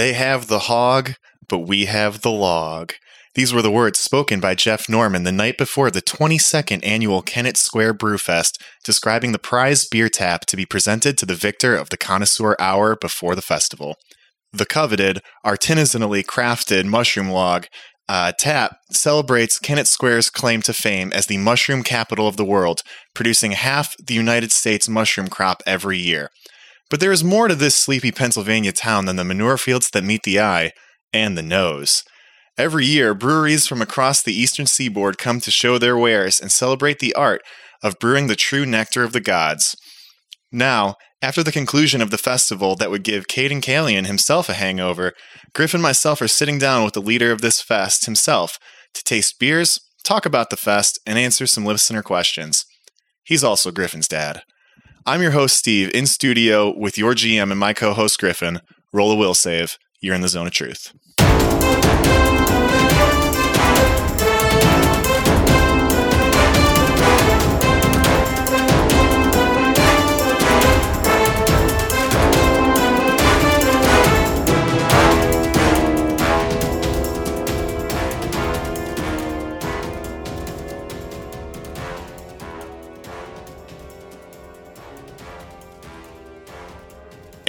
They have the hog, but we have the log. These were the words spoken by Jeff Norman the night before the 22nd annual Kennett Square Brewfest, describing the prize beer tap to be presented to the victor of the connoisseur hour before the festival. The coveted, artisanally crafted mushroom log uh, tap celebrates Kennett Square's claim to fame as the mushroom capital of the world, producing half the United States mushroom crop every year. But there is more to this sleepy Pennsylvania town than the manure fields that meet the eye and the nose. Every year, breweries from across the eastern seaboard come to show their wares and celebrate the art of brewing the true nectar of the gods. Now, after the conclusion of the festival that would give Caiden Calien himself a hangover, Griff and myself are sitting down with the leader of this fest himself to taste beers, talk about the fest, and answer some listener questions. He's also Griffin's dad. I'm your host, Steve, in studio with your GM and my co host, Griffin. Roll a will save. You're in the zone of truth.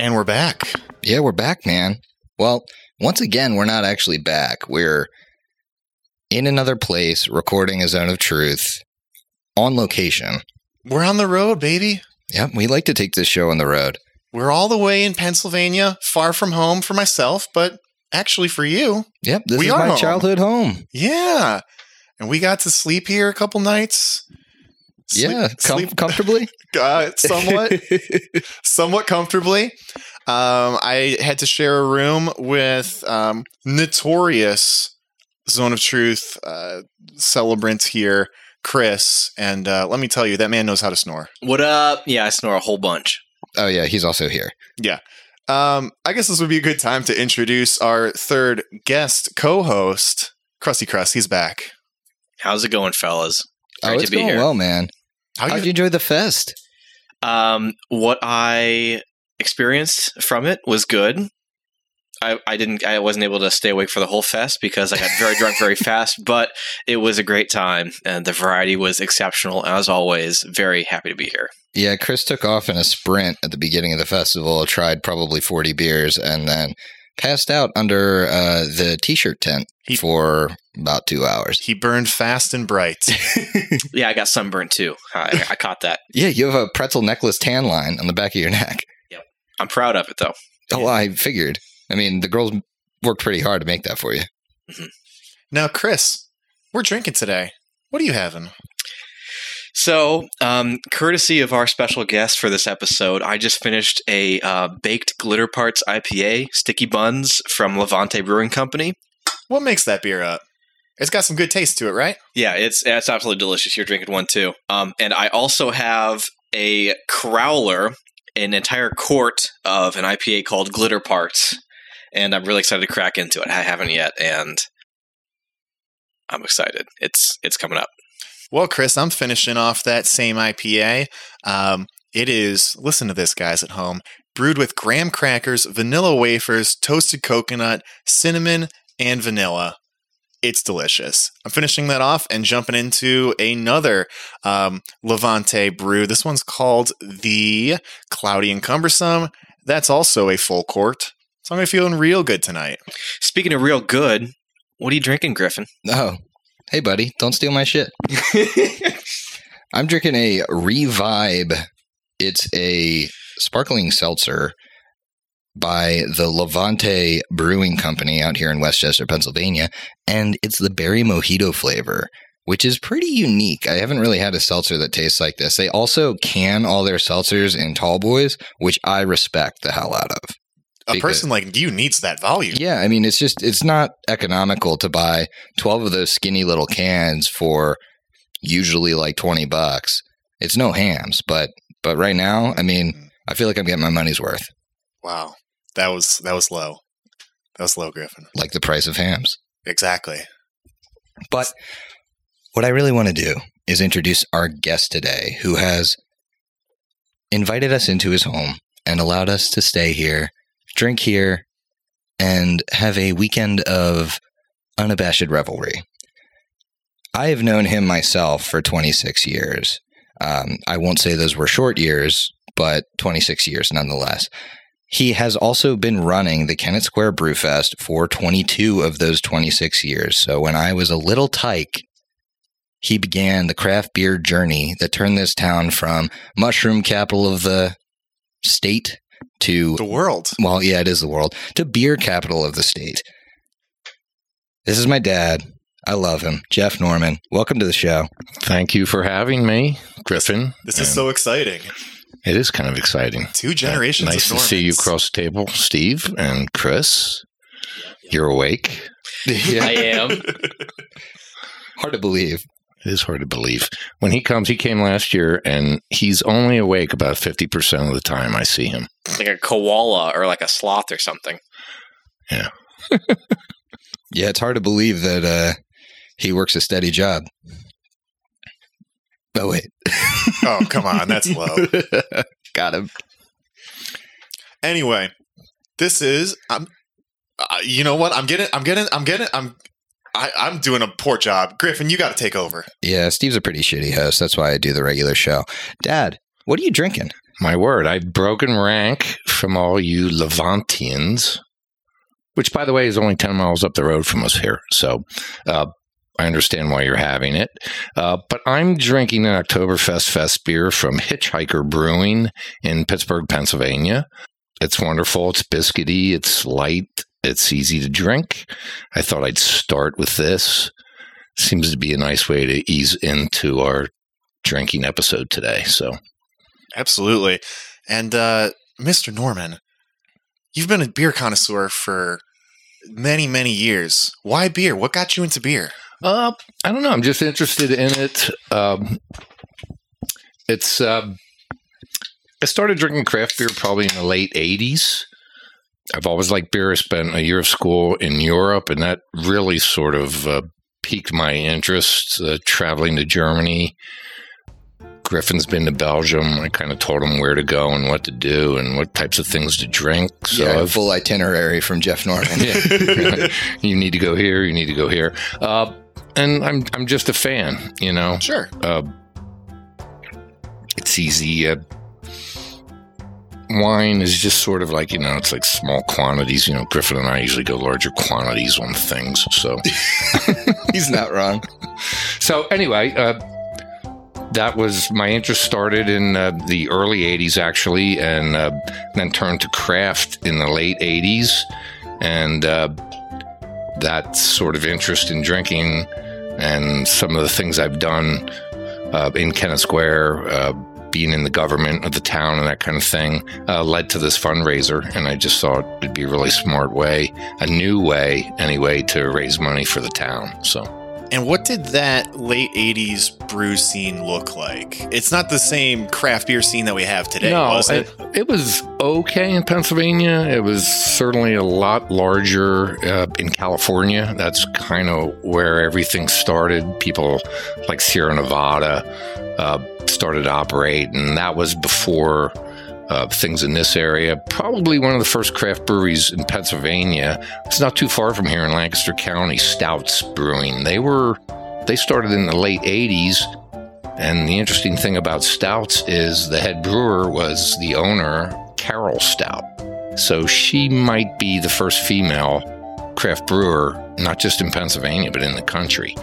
And we're back. Yeah, we're back, man. Well, once again, we're not actually back. We're in another place recording a zone of truth on location. We're on the road, baby. Yep, we like to take this show on the road. We're all the way in Pennsylvania, far from home for myself, but actually for you. Yep, this We is are my home. childhood home. Yeah. And we got to sleep here a couple nights. Sleep- yeah, com- sleep- comfortably. uh, somewhat, somewhat comfortably. Um, I had to share a room with um, notorious Zone of Truth uh, celebrant here, Chris. And uh, let me tell you, that man knows how to snore. What up? Yeah, I snore a whole bunch. oh yeah, he's also here. Yeah. Um, I guess this would be a good time to introduce our third guest co-host, Krusty Crust. He's back. How's it going, fellas? Oh, it's to be going here. well, man. How How'd you? you enjoy the fest? Um, what I experienced from it was good. I, I didn't I wasn't able to stay awake for the whole fest because I got very drunk very fast, but it was a great time and the variety was exceptional. As always, very happy to be here. Yeah, Chris took off in a sprint at the beginning of the festival, tried probably 40 beers, and then passed out under uh, the t shirt tent He- for about two hours. he burned fast and bright. Yeah, I got sunburned too. I, I caught that. Yeah, you have a pretzel necklace tan line on the back of your neck. I'm proud of it though. Oh, I figured. I mean, the girls worked pretty hard to make that for you. now, Chris, we're drinking today. What are you having? So, um, courtesy of our special guest for this episode, I just finished a uh, baked glitter parts IPA, sticky buns from Levante Brewing Company. What makes that beer up? It's got some good taste to it, right? Yeah, it's it's absolutely delicious. You're drinking one too. Um, and I also have a crowler, an entire quart of an IPA called Glitter Parts, and I'm really excited to crack into it. I haven't yet, and I'm excited. It's it's coming up. Well, Chris, I'm finishing off that same IPA. Um, it is, listen to this, guys at home, brewed with graham crackers, vanilla wafers, toasted coconut, cinnamon, and vanilla. It's delicious. I'm finishing that off and jumping into another um, Levante brew. This one's called the Cloudy and Cumbersome. That's also a full quart. So I'm feeling real good tonight. Speaking of real good, what are you drinking, Griffin? Oh, hey, buddy, don't steal my shit. I'm drinking a Revive. It's a sparkling seltzer by the Levante Brewing Company out here in West Chester, Pennsylvania, and it's the berry mojito flavor, which is pretty unique. I haven't really had a seltzer that tastes like this. They also can all their seltzers in tall boys, which I respect the hell out of. A Because- person like you needs that volume. Yeah, I mean, it's just it's not economical to buy twelve of those skinny little cans for usually like twenty bucks. It's no Hamm's, but but right now, I mean, mm-hmm. I feel like I'm getting my money's worth, Wow. That was that was low. That was low, Griffin. like the price of Hamm's. Exactly. But what I really want to do is introduce our guest today, who has invited us into his home and allowed us to stay here, drink here, and have a weekend of unabashed revelry. I have known him myself for 26 years. Um, I won't say those were short years, but 26 years nonetheless. He has also been running the Kennett Square Brewfest for 22 of those 26 years. So when I was a little tyke, he began the craft beer journey that turned this town from mushroom capital of the state to The world. well, yeah, it is the world, to beer capital of the state. This is my dad. I love him. Jeff Norman. Welcome to the show. Thank you for having me, Griffin. This is And so exciting. It is kind of exciting. Two uh, generations. nice of to see you Normans. across the table, Steve and Chris. You're awake. I am. Hard to believe. It is hard to believe. When he comes, he came last year, and he's only awake about 50% of the time I see him. Like a koala or like a sloth or something. Yeah, yeah, it's hard to believe that uh, he works a steady job. Oh, wait. Oh, come on. That's low. Got him. Anyway, this is I'm. Uh, you know what? I'm getting. I'm getting. I'm getting. I'm. I, I'm doing a poor job. Griffin, you got to take over. Yeah, Steve's a pretty shitty host. That's why I do the regular show. Dad, what are you drinking? My word, I've broken rank from all you Levantians, which, by the way, is only 10 miles up the road from us here. So uh, I understand why you're having it. Uh, but I'm drinking an Oktoberfest Fest beer from Hitchhiker Brewing in Pittsburgh, Pennsylvania. It's wonderful. It's biscuity. It's light. It's easy to drink. I thought I'd start with this. Seems to be a nice way to ease into our drinking episode today. So Absolutely. And uh, Mr. Norman, you've been a beer connoisseur for many, many years. Why beer? What got you into beer? Uh, I don't know. I'm just interested in it. Um, it's. Um, I started drinking craft beer probably in the late '80s. I've always liked beer. I spent a year of school in Europe, and that really sort of uh, piqued my interest. Uh, traveling to Germany, Griffin's been to Belgium. I kind of told him where to go and what to do and what types of things to drink. So yeah, a I've full itinerary from Jeff Norman. yeah. you need to go here. You need to go here. Uh, and I'm I'm just a fan. You know, Sure. uh, it's easy. Uh, wine is just sort of like you know, it's like small quantities. You know, Griffin and I usually go larger quantities on things. So He's not wrong. so anyway. Uh, that was my interest started in uh, the early 80s actually and uh, then turned to craft in the late 80s and uh, that sort of interest in drinking and some of the things i've done uh, in kennett square uh, being in the government of the town and that kind of thing uh, led to this fundraiser. And i just thought it'd be a really smart way a new way anyway to raise money for the town. So And what did that late 80s brew scene look like? It's not the same craft beer scene that we have today, no, was it? it, it was okay in Pennsylvania. It was certainly a lot larger uh, in California. That's kind of where everything started. People like Sierra Nevada uh, started to operate, and that was before. Uh, things in this area. Probably one of the first craft breweries in Pennsylvania. It's not too far from here in Lancaster County. Stoudt's Brewing. They were they started in the late '80s, and the interesting thing about Stoudt's is the head brewer was the owner, Carol Stoudt. So she might be the first female craft brewer, not just in Pennsylvania, but in the country.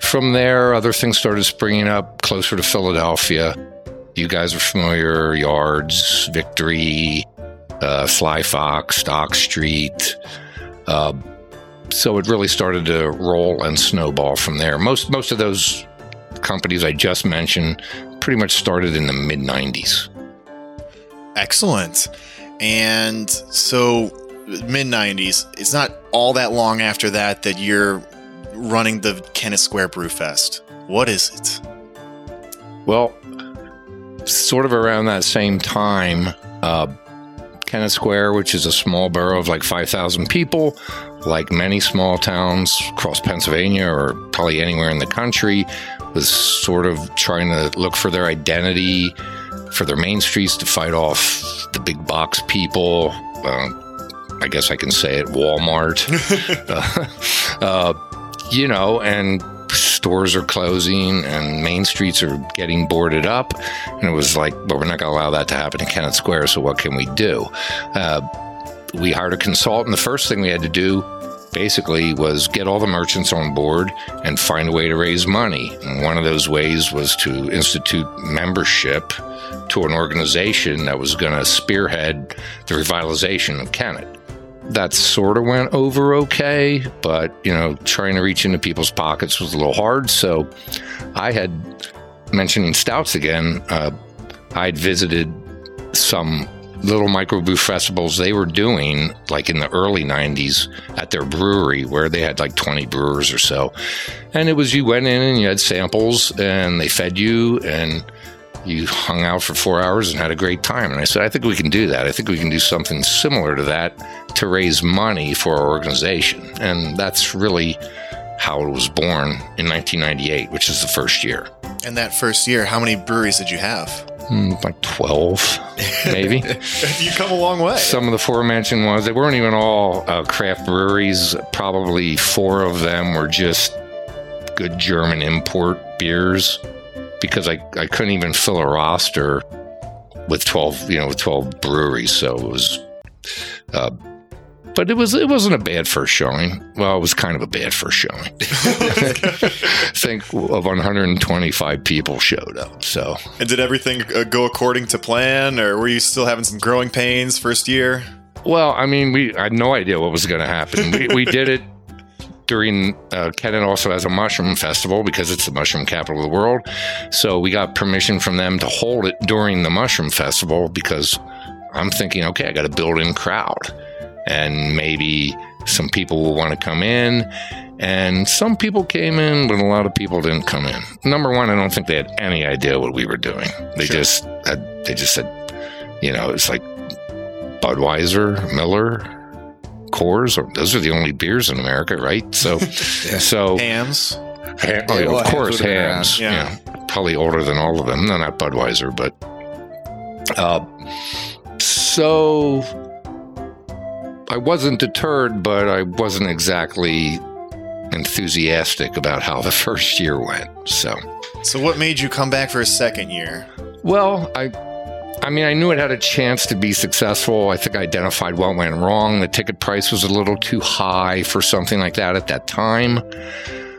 From there, other things started springing up closer to Philadelphia. You guys are familiar Yards, Victory, uh, Sly Fox, Dock Street. Uh, so it really started to roll and snowball from there. Most most of those companies I just mentioned pretty much started in the mid 90s. Excellent. And so, mid 90s, it's not all that long after that that you're running the Kennett Square Brew Fest. What is it? Well, sort of around that same time, uh, Kennett Square, which is a small borough of like 5,000 people, like many small towns across Pennsylvania or probably anywhere in the country, was sort of trying to look for their identity, for their main streets to fight off the big box people. Uh, I guess I can say it, Walmart. uh, uh, you know, and stores are closing and main streets are getting boarded up. And it was like, well, we're not going to allow that to happen in Kennett Square. So what can we do? Uh, we hired a consultant. The first thing we had to do basically was get all the merchants on board and find a way to raise money. And one of those ways was to institute membership to an organization that was going to spearhead the revitalization of Kennett. That sort of went over okay, but you know, trying to reach into people's pockets was a little hard. So I had mentioning Stoudt's again. Uh, I'd visited some little microbrew festivals they were doing like in the early 90s at their brewery where they had like 20 brewers or so and it was you went in and you had samples and they fed you and you hung out for four hours and had a great time and i said i think we can do that i think we can do something similar to that to raise money for our organization and that's really how it was born in 1998 which is the first year And that first year, how many breweries did you have? Hmm, like 12 maybe you come a long way. Some of the aforementioned ones, they weren't even all uh, craft breweries. Probably four of them were just good German import beers because I, I couldn't even fill a roster with 12, you know, with 12 breweries. So it was, uh, but it was it wasn't a bad first showing. Well, it was kind of a bad first showing. think of 125 people showed up. So and did everything uh, go according to plan, or were you still having some growing pains first year? Well, I mean, we I had no idea what was going to happen. We, we did it during uh, Kennett also has a mushroom festival because it's the mushroom capital of the world. So we got permission from them to hold it during the mushroom festival because I'm thinking, okay, I got a built-in crowd, and maybe some people will want to come in. And some people came in, but a lot of people didn't come in. Number one, I don't think they had any idea what we were doing. They Sure. just had, they just said, you know, it's like Budweiser, Miller, Coors. Or, those are the only beers in America, right? So, so Hamm's. Ha- oh, yeah, well, of course, would've been around. Hamm's. Yeah. Yeah. probably older than all of them. No, not Budweiser, but uh, so I wasn't deterred, but I wasn't exactly enthusiastic about how the first year went. So, So, what made you come back for a second year? well, I. I mean, I knew it had a chance to be successful. I think I identified what went wrong. The ticket price was a little too high for something like that at that time.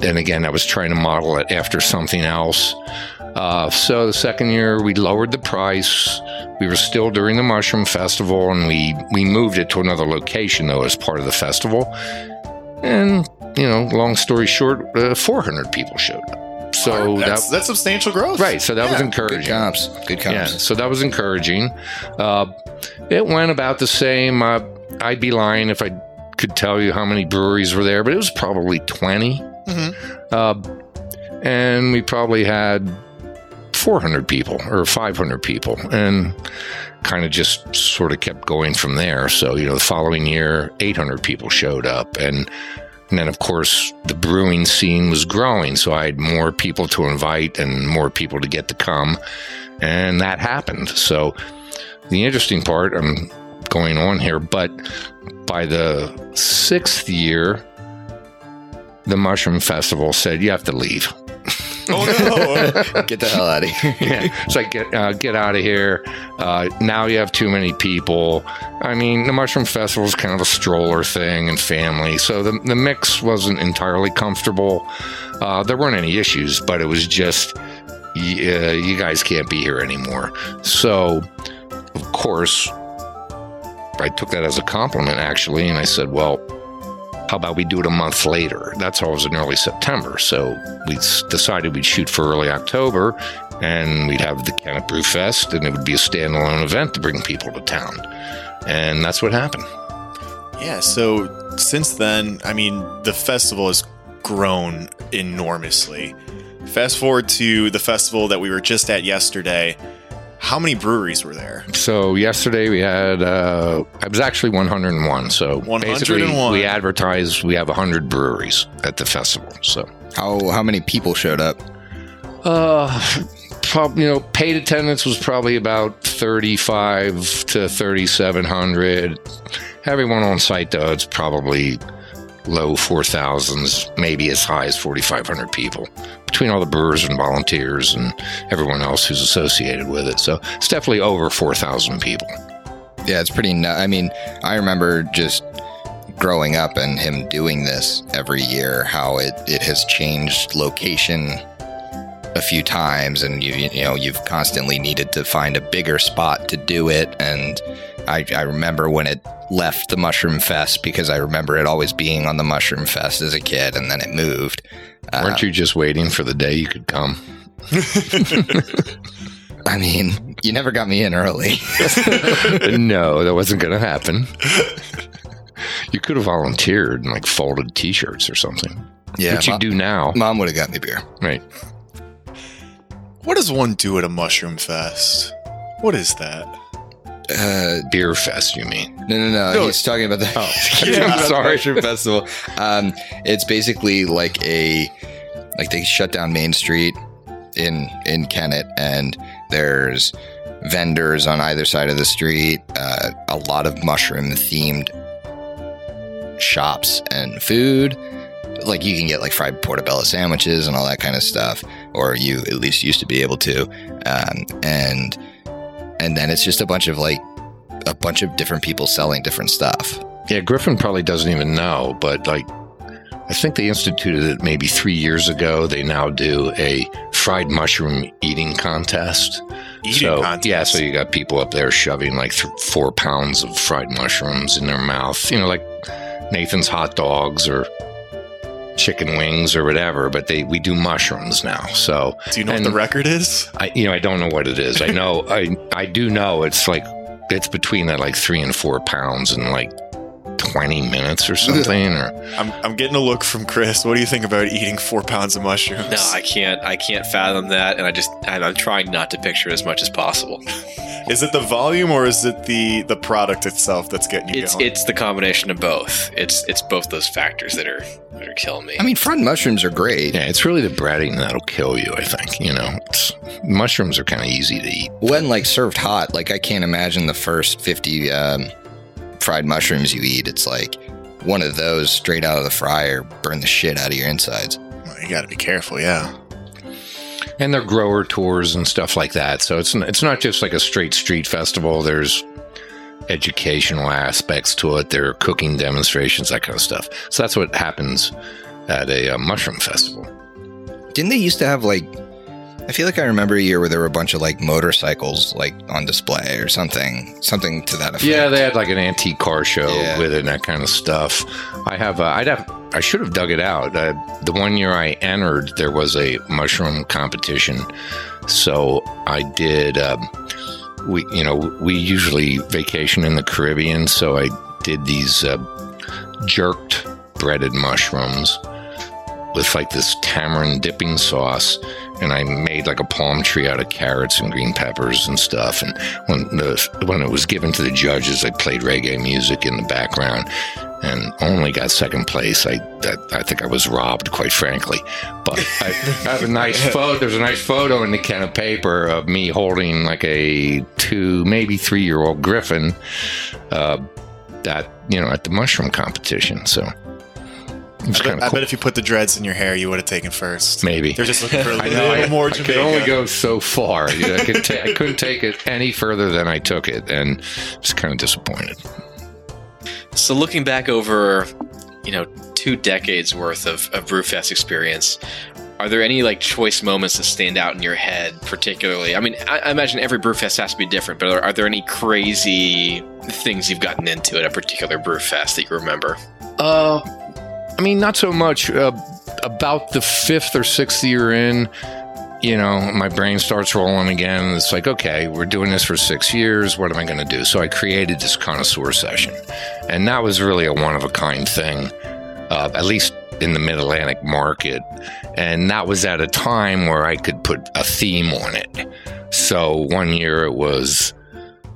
And again, I was trying to model it after something else. Uh, so the second year, we lowered the price. We were still during the Mushroom Festival, and we we moved it to another location though as part of the festival. And you know, long story short, uh, 400 people showed up. So that's, that that's substantial growth. right. So that was encouraging. Good comps. Good comps. Yeah, so that was encouraging. Uh, it went about the same. Uh, I'd be lying if I could tell you how many breweries were there, but it was probably 20. Mhm. Uh, and we probably had 400 people or 500 people and kind of just sort of kept going from there. So, you know, the following year, 800 people showed up. And, and then, of course, the brewing scene was growing. So I had more people to invite and more people to get to come and that happened. So the interesting part, I'm going on here, but by the sixth year, the Mushroom Festival said you have to leave. Oh no! Get the hell out of here. yeah, it's like get uh, get out of here. Uh, now you have too many people. I mean, the Mushroom Festival is kind of a stroller thing and family, so the the mix wasn't entirely comfortable. Uh, there weren't any issues, but it was just yeah, you guys can't be here anymore. So, of course, I took that as a compliment actually, and I said, well. How about we do it a month later? That's always in early September. So we decided we'd shoot for early October and we'd have the Kennett Brew Fest, and it would be a standalone event to bring people to town. And that's what happened. yeah. So since then, I mean, the festival has grown enormously. Fast forward to the festival that we were just at yesterday. How many breweries were there? So yesterday we had, uh, it was actually 101. So basically 101. we advertised we have 100 breweries at the festival. So, How how many people showed up? uh, prob- you know, paid attendance was probably about 35 to 3,700. Everyone on site, though, it's probably low 4,000s, maybe as high as 4,500 people between all the brewers and volunteers and everyone else who's associated with it. So it's definitely over 4,000 people. Yeah, it's pretty. Nu- I mean, I remember just growing up and him doing this every year. How it it has changed location a few times, and you you know you've constantly needed to find a bigger spot to do it. And I I remember when it left the Mushroom Fest because I remember it always being on the Mushroom Fest as a kid, and then it moved. Weren't you just waiting for the day you could come? I mean, you never got me in early. no, that wasn't going to happen. You could have volunteered and like folded T-shirts or something, yeah, which you Mom, do now, Mom would have got me beer. right? What does one do at a mushroom fest? What is that? Uh, Beer fest, you mean? No, no, no. No. He's talking about the. Oh. He's Yeah. talking about the Mushroom Festival. Um, it's basically like a like they shut down Main Street in in Kennett, and there's vendors on either side of the street. Uh, a lot of mushroom themed shops and food. Like you can get like fried portobello sandwiches and all that kind of stuff, or you at least used to be able to. Um, and and then it's just a bunch of like a bunch of different people selling different stuff. Yeah, Griffin probably doesn't even know, but like, I think they instituted it maybe three years ago. They now do a fried mushroom eating contest. Eating so, contest. Yeah, so you got people up there shoving like th- four pounds of fried mushrooms in their mouth, you know, like Nathan's hot dogs or chicken wings or whatever. But they we do mushrooms now. So Do you know what the record is? I, you know, I don't know what it is. I know, I I do know it's like it's between that like three and four pounds and like twenty minutes or something. Or I'm, I'm getting a look from Chris. What do you think about eating four pounds of mushrooms? No, I can't. I can't fathom that, and I just I'm, I'm trying not to picture as much as possible. Is it the volume or is it the the product itself that's getting you It's going? it's the combination of both. It's it's both those factors that are that are killing me. I mean, fried mushrooms are great. yeah, it's really the breading that'll kill you. I think you know, it's, mushrooms are kind of easy to eat. When like served hot, like I can't imagine the first fifty um, fried mushrooms you eat. It's like one of those straight out of the fryer burn the shit out of your insides. Well, you got to be careful. Yeah. And they're grower tours and stuff like that. So it's it's not just like a straight street festival. There's educational aspects to it. There are cooking demonstrations, that kind of stuff. So that's what happens at a uh, mushroom festival. Didn't they used to have like? I feel like I remember a year where there were a bunch of like motorcycles like on display or something, something to that effect. Yeah, they had like an antique car show Yeah. with it and that kind of stuff. I have, uh, I'd have, I should have dug it out. Uh, the one year I entered, there was a mushroom competition, so I did. Um, we, you know, we usually vacation in the Caribbean, so I did these uh, jerked breaded mushrooms with like this tamarind dipping sauce and I made like a palm tree out of carrots and green peppers and stuff. And when the when it was given to the judges, I played reggae music in the background, and only got second place. I that, I think I was robbed, quite frankly. But I, I have a nice photo. There's a nice photo in the Kennett Paper of me holding like a two, maybe three year old griffin. Uh, that you know at the mushroom competition. So it I, kind bet, I bet if you put the dreads in your hair, you would have taken first. Maybe. They're just looking for a little know. I, more I Jamaica. could only go so far. You know, I, could ta- I couldn't take it any further than I took it, and was kind of disappointed. So looking back over, you know, two decades worth of, of Brewfest experience, are there any like choice moments that stand out in your head particularly? I mean, I, I imagine every Brewfest has to be different, but are, are there any crazy things you've gotten into at a particular Brewfest that you remember? Uh, I mean, not so much. Uh, about the fifth or sixth year in, you know, my brain starts rolling again. It's like, okay, we're doing this for six years. What am I going to do? So I created this connoisseur session, and that was really a one of a kind thing, uh, at least in the Mid Atlantic market. And that was at a time where I could put a theme on it. So one year it was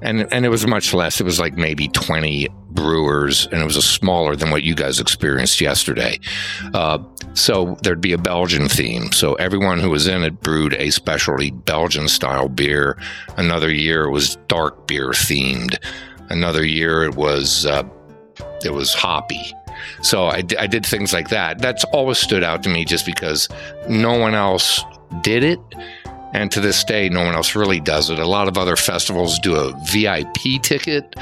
and and it was much less. It was like maybe twenty brewers, and it was a smaller than what you guys experienced yesterday. Uh, so there'd be a Belgian theme. So everyone who was in it brewed a specialty Belgian style beer. Another year it was dark beer themed. Another year it was uh, it was hoppy. So I, did things like that. That's always stood out to me just because no one else did it. And to this day, no one else really does it. A lot of other festivals do a VIP ticket.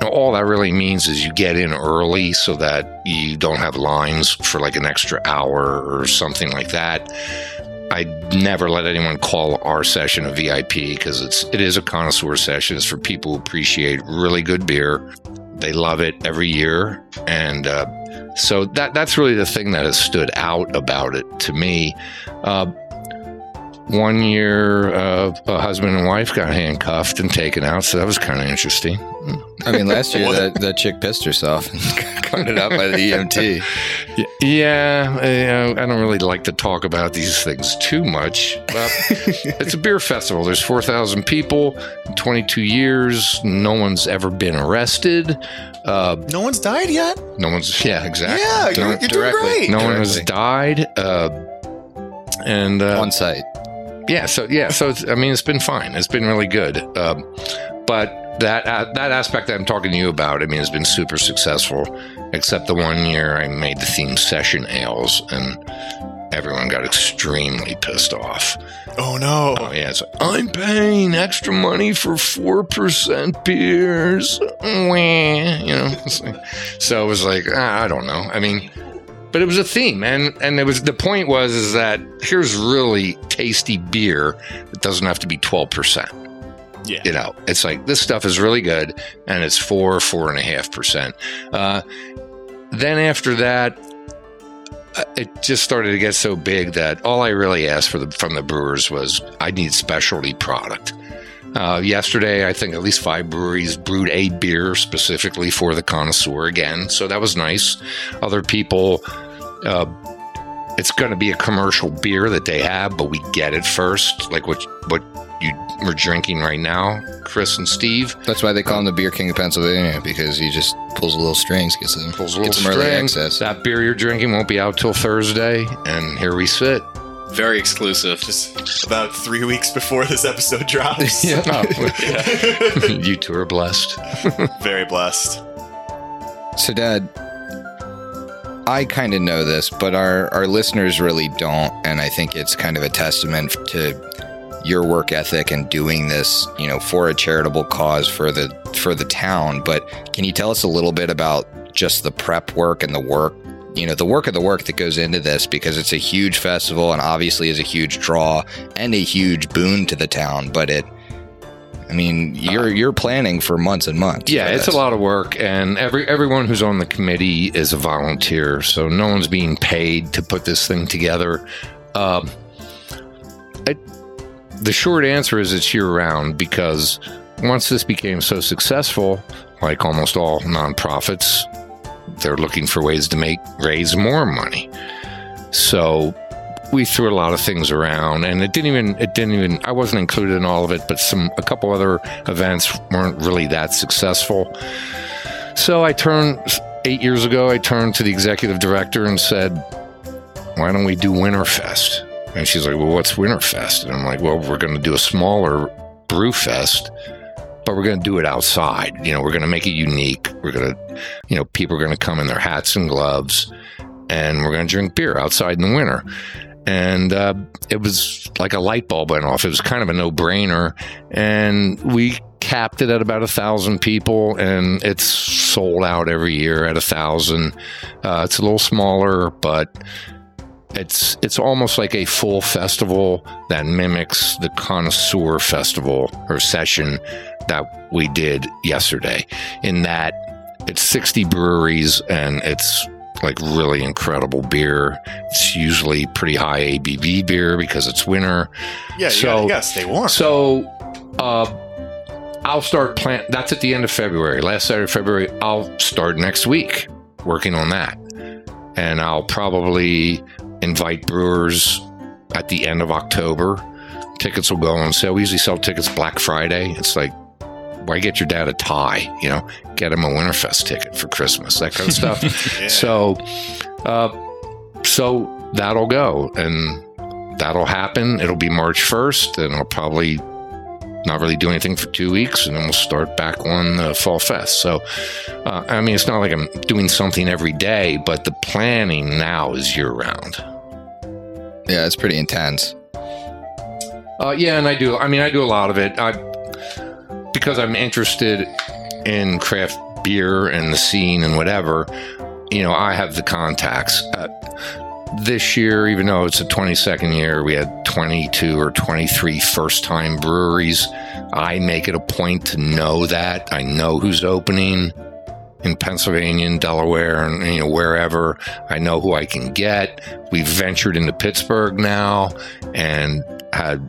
Now, all that really means is you get in early so that you don't have lines for like an extra hour or something like that. I never let anyone call our session a VIP because it's it is a connoisseur session. It's for people who appreciate really good beer. They love it every year, and uh, so that that's really the thing that has stood out about it to me. Uh, one year, uh, a husband and wife got handcuffed and taken out, so that was kind of interesting. I mean, last year that, that chick pissed herself and got it out by the EMT. Yeah, I, I don't really like to talk about these things too much. But it's a beer festival. There's 4,000 people, 22 years. No one's ever been arrested. Uh, No one's died yet. no one's, yeah, exactly. Yeah, you're, you're doing directly. great. no one has died. Uh, and uh, On site. Yeah, so yeah, so it's, I mean, it's been fine. It's been really good. Um, but that uh, that aspect that I'm talking to you about, I mean, has been super successful. Except the one year I made the theme session ales, and everyone got extremely pissed off. Oh no. Oh yeah, it's like, I'm paying extra money for four percent beers. Wah, You know, like- so it was like I don't know. I mean, but it was a theme, and and it was the point was is that here's really tasty beer that doesn't have to be twelve percent. Yeah. You know, it's like this stuff is really good, and it's four four and a half percent. Uh, then after that, uh, it just started to get so big that all I really asked for the, from the brewers was I need specialty product. Uh, yesterday, I think at least five breweries brewed a beer specifically for the connoisseur again, so that was nice. Other people, uh, it's going to be a commercial beer that they have, but we get it first, like what what you we're drinking right now, Chris and Steve. That's why they call him the Beer King of Pennsylvania because he just pulls a little strings, gets them, Pulls a gets little them early access. That beer you're drinking won't be out till Thursday, and here we sit. Very exclusive. Just about three weeks before this episode drops. Oh, you two are blessed. Very blessed. So, Dad, I kind of know this, but our, our listeners really don't. And I think it's kind of a testament to your work ethic and doing this, you know, for a charitable cause for the for the town. But can you tell us a little bit about just the prep work and the work, you know, the work of the work that goes into this because it's a huge festival and obviously is a huge draw and a huge boon to the town. But it, I mean, you're you're planning for months and months. Yeah, it's a lot of work, and every everyone who's on the committee is a volunteer, so no one's being paid to put this thing together. Um, I, the short answer is it's year round because once this became so successful, like almost all nonprofits, they're looking for ways to make raise more money. So we threw a lot of things around and it didn't even it didn't even I wasn't included in all of it, but some a couple other events weren't really that successful. So I turned eight years ago, I turned to the executive director and said, Why don't we do Winterfest? And she's like, Well, what's Winterfest? And I'm like, Well, we're gonna do a smaller brew fest, but we're gonna do it outside. You know, we're gonna make it unique. We're gonna you know, people are gonna come in their hats and gloves and we're gonna drink beer outside in the winter and uh, it was like a light bulb went off. It was kind of a no brainer, and we capped it at about a thousand people, and it's sold out every year at a thousand. Uh, it's a little smaller, but it's it's almost like a full festival that mimics the connoisseur festival or session that we did yesterday. In that it's 60 breweries and it's like really incredible beer. It's usually pretty high ABV beer because it's winter. Yeah, you, So- gotta, you gotta stay warm. So, uh, I'll start plant. That's at the end of February. Last Saturday, of February. I'll start next week working on that, and I'll probably invite brewers at the end of October. Tickets will go on sale. We usually sell tickets Black Friday. It's like, why get your dad a tie? You know, get him a Winterfest ticket for Christmas. That kind of stuff. Yeah. So, uh, so that'll go and that'll happen. It'll be March 1st and I'll probably not really do anything for two weeks, and then we'll start back on the Fall Fest. So, uh, I mean, it's not like I'm doing something every day, but the planning now is year round. Yeah, it's pretty intense. Uh, yeah, and I do. I mean, I do a lot of it. I because I'm interested in craft beer and the scene and whatever. You know, I have the contacts. Uh, this year, even though it's a 22nd year, we had 22 or 23 first time breweries. I make it a point to know that. I know who's opening in Pennsylvania and Delaware and you know wherever. I know who I can get. We've ventured into Pittsburgh now and had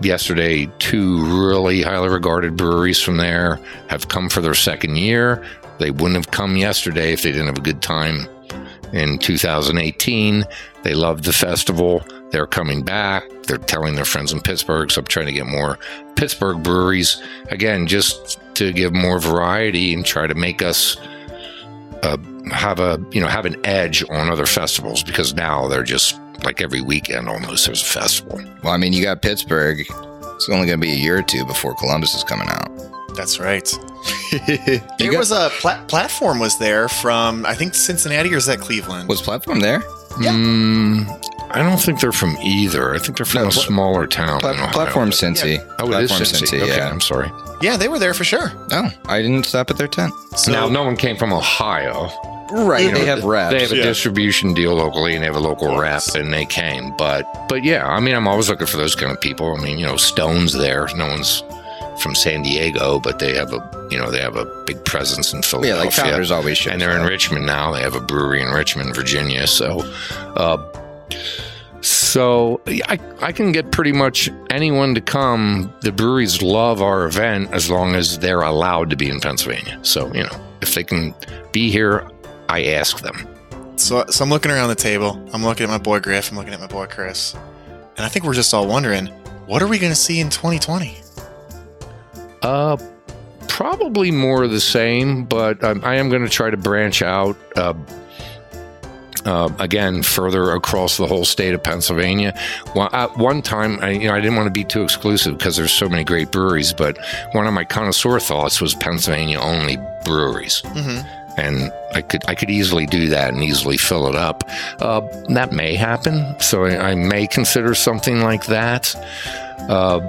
yesterday two really highly regarded breweries from there have come for their second year. They wouldn't have come yesterday if they didn't have a good time in 2018. They loved the festival. They're coming back. They're telling their friends in Pittsburgh. So I'm trying to get more Pittsburgh breweries again, just to give more variety and try to make us uh, have a you know have an edge on other festivals because now they're just like every weekend almost there's a festival. Well, I mean, you got Pittsburgh. It's only going to be a year or two before Columbus is coming out. That's right. there was a pla- platform was there from I think Cincinnati or is that Cleveland? Was platform there? Yeah. Mm, I don't think they're from either. I think they're from No, a pla- smaller town. Pla- platform but- Cincy. Oh, it is platform Cincy. Okay, Yeah. I'm sorry. yeah, they were there for sure. Oh, I didn't stop at their tent. So now, no one came from Ohio. Right. You know, they have reps. They have a Yeah. distribution deal locally, and they have a local Yes. rep, and they came. But, but yeah, I mean, I'm always looking for those kind of people. I mean, you know, Stone's there. No one's from San Diego, but they have a, you know, they have a big presence in Philadelphia. yeah, like Founders always show. and they're in Richmond now. They have a brewery in Richmond, Virginia. So, uh, so I, I can get pretty much anyone to come. The breweries love our event as long as they're allowed to be in Pennsylvania. So, you know, if they can be here, I ask them. So, so I'm looking around the table. I'm looking at my boy Griff. I'm looking at my boy Chris, and I think we're just all wondering, what are we going to see in 2020? Uh, probably more of the same, but um, I am going to try to branch out. Uh, uh, again, further across the whole state of Pennsylvania. Well, at one time, I, you know, I didn't want to be too exclusive because there's so many great breweries. But one of my connoisseur thoughts was Pennsylvania only breweries, Mm-hmm. And I could I could easily do that and easily fill it up. Uh, that may happen, so I, I may consider something like that. Uh,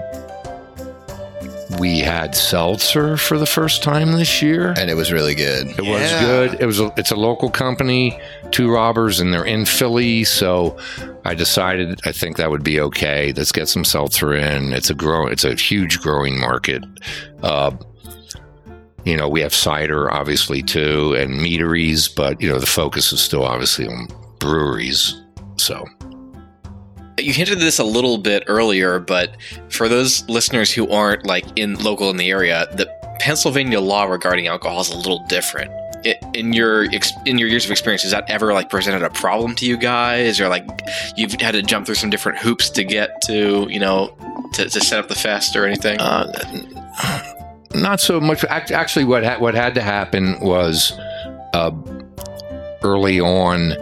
we had seltzer for the first time this year. and it was really good. It was good. It was a, it's a local company, Two Robbers, and they're in Philly. So I decided I think that would be okay. Let's get some seltzer in. It's a grow. It's a huge growing market. Uh, you know, we have cider obviously too, and meaderies, but you know the focus is still obviously on breweries. So You hinted at this a little bit earlier, but for those listeners who aren't like in local in the area, the Pennsylvania law regarding alcohol is a little different. I in your in your years of experience, has that ever like presented a problem to you guys, or like you've had to jump through some different hoops to get to you know to, to set up the fest or anything? Uh, not so much. Actually, what ha- what had to happen was uh, early on.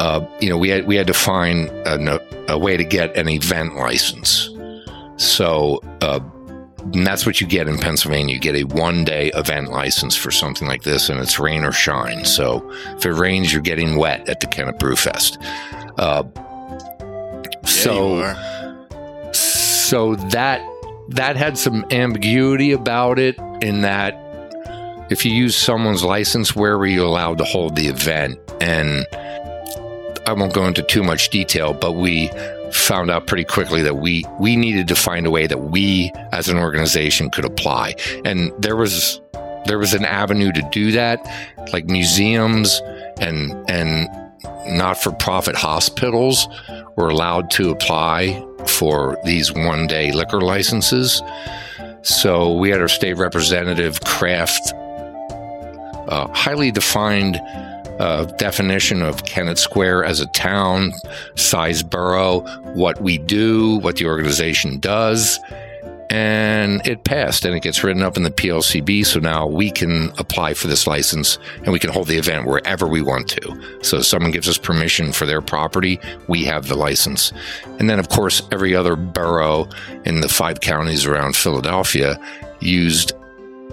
Uh, you know, we had we had to find a, a way to get an event license. So uh, and that's what you get in Pennsylvania. You get a one day event license for something like this, and it's rain or shine. So if it rains, you're getting wet at the Kennett Brew Fest. Uh, so so that that had some ambiguity about it in that if you use someone's license where were you allowed to hold the event? And i won't go into too much detail but we found out pretty quickly that we we needed to find a way that we as an organization could apply. And there was there was an avenue to do that like museums and and not-for-profit hospitals were allowed to apply for these one day liquor licenses. So we had our state representative craft a highly defined uh, definition of Kennett Square as a town, size borough, what we do, what the organization does. And it passed and it gets written up in the PLCB. So now we can apply for this license and we can hold the event wherever we want to. So if someone gives us permission for their property, we have the license. And then, of course, every other borough in the five counties around Philadelphia used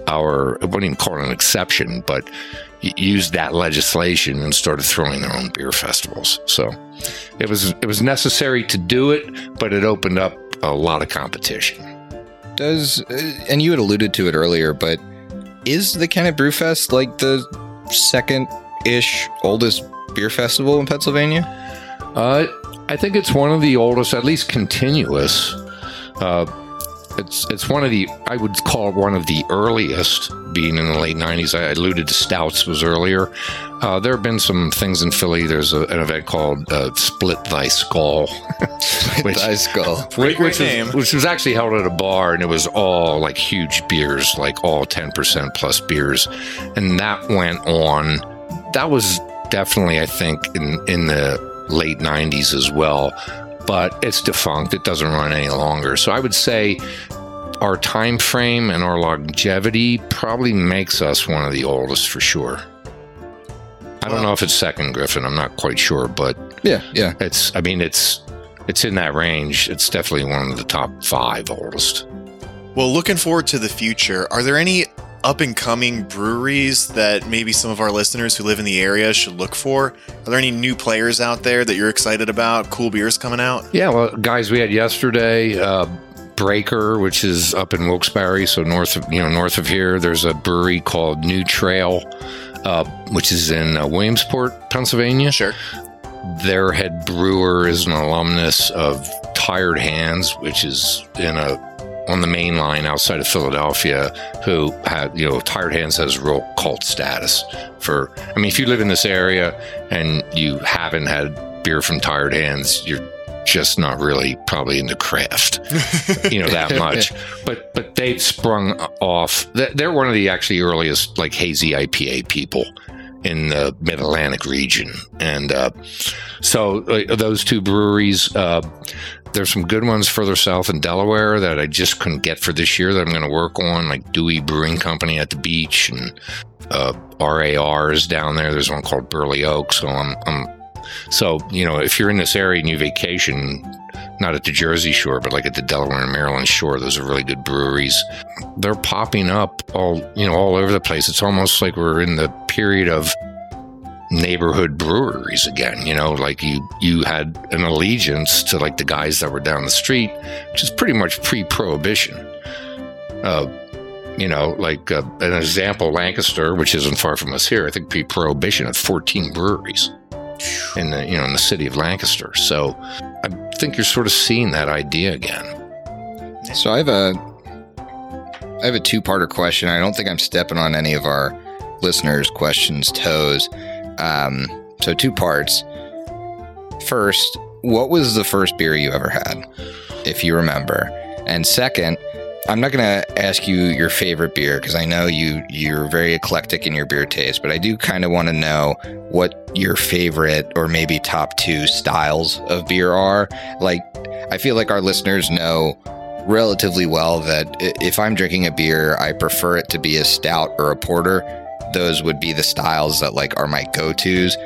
our, I wouldn't even call it an exception, but used that legislation and started throwing their own beer festivals. So it was it was necessary to do it, but it opened up a lot of competition. Does uh, and you had alluded to it earlier, but is the Kennett Brewfest like the second ish oldest beer festival in Pennsylvania? Uh, I think it's one of the oldest, at least continuous. Uh, it's it's one of the I would call one of the earliest, being in the late '90s. I alluded to Stoudt's was earlier. Uh, there have been some things in Philly. There's a, an event called uh, Split Thy Skull, which, Thy Skull, which, which, name. Was, which was actually held at a bar, and it was all like huge beers, like all ten percent plus beers, and that went on. That was definitely, I think, in in the late '90s as well but it's defunct. It doesn't run any longer. So I would say our time frame and our longevity probably makes us one of the oldest for sure. I don't know if it's second Griffin. I'm not quite sure, but yeah, yeah. It's. I mean, it's it's in that range. It's definitely one of the top five oldest. Well, looking forward to the future. Are there any up and coming breweries that maybe some of our listeners who live in the area should look for? Are there any new players out there that you're excited about? Cool beers coming out? Yeah, well, guys, we had yesterday. Uh, Breaker, which is up in Wilkes-Barre, so north of you know north of here. There's a brewery called New Trail, uh, which is in uh, Williamsport, Pennsylvania. Sure. Their head brewer is an alumnus of Tired Hands, which is in a on the main line outside of Philadelphia who had, you know, Tired Hands has real cult status for, I mean, if you live in this area and you haven't had beer from Tired Hands, you're just not really probably in the craft, you know, that much. but, but they've sprung off. They're one of the actually earliest like hazy IPA people in the Mid Atlantic region, and uh, so uh, those two breweries. Uh, there's some good ones further south in Delaware that I just couldn't get for this year that I'm going to work on, like Dewey Brewing Company at the beach and uh, RARs down there. There's one called Burley Oak. So I'm, I'm, so you know, if you're in this area and you vacation, not at the Jersey Shore, but like at the Delaware and Maryland shore, those are really good breweries. They're popping up all you know all over the place. It's almost like we're in the period of neighborhood breweries again you know like you you had an allegiance to like the guys that were down the street which is pretty much pre-prohibition uh you know like uh, an example lancaster which isn't far from us here i think pre-prohibition had 14 breweries in the you know in the city of lancaster so i think you're sort of seeing that idea again so i have a i have a two-parter question i don't think i'm stepping on any of our listeners questions toes um, so, two parts. First, what was the first beer you ever had, if you remember? And second, I'm not going to ask you your favorite beer because I know you you're very eclectic in your beer taste, but I do kind of want to know what your favorite or maybe top two styles of beer are. Like, I feel like our listeners know relatively well that if I'm drinking a beer, I prefer it to be a stout or a porter those would be the styles that like are my go-tos.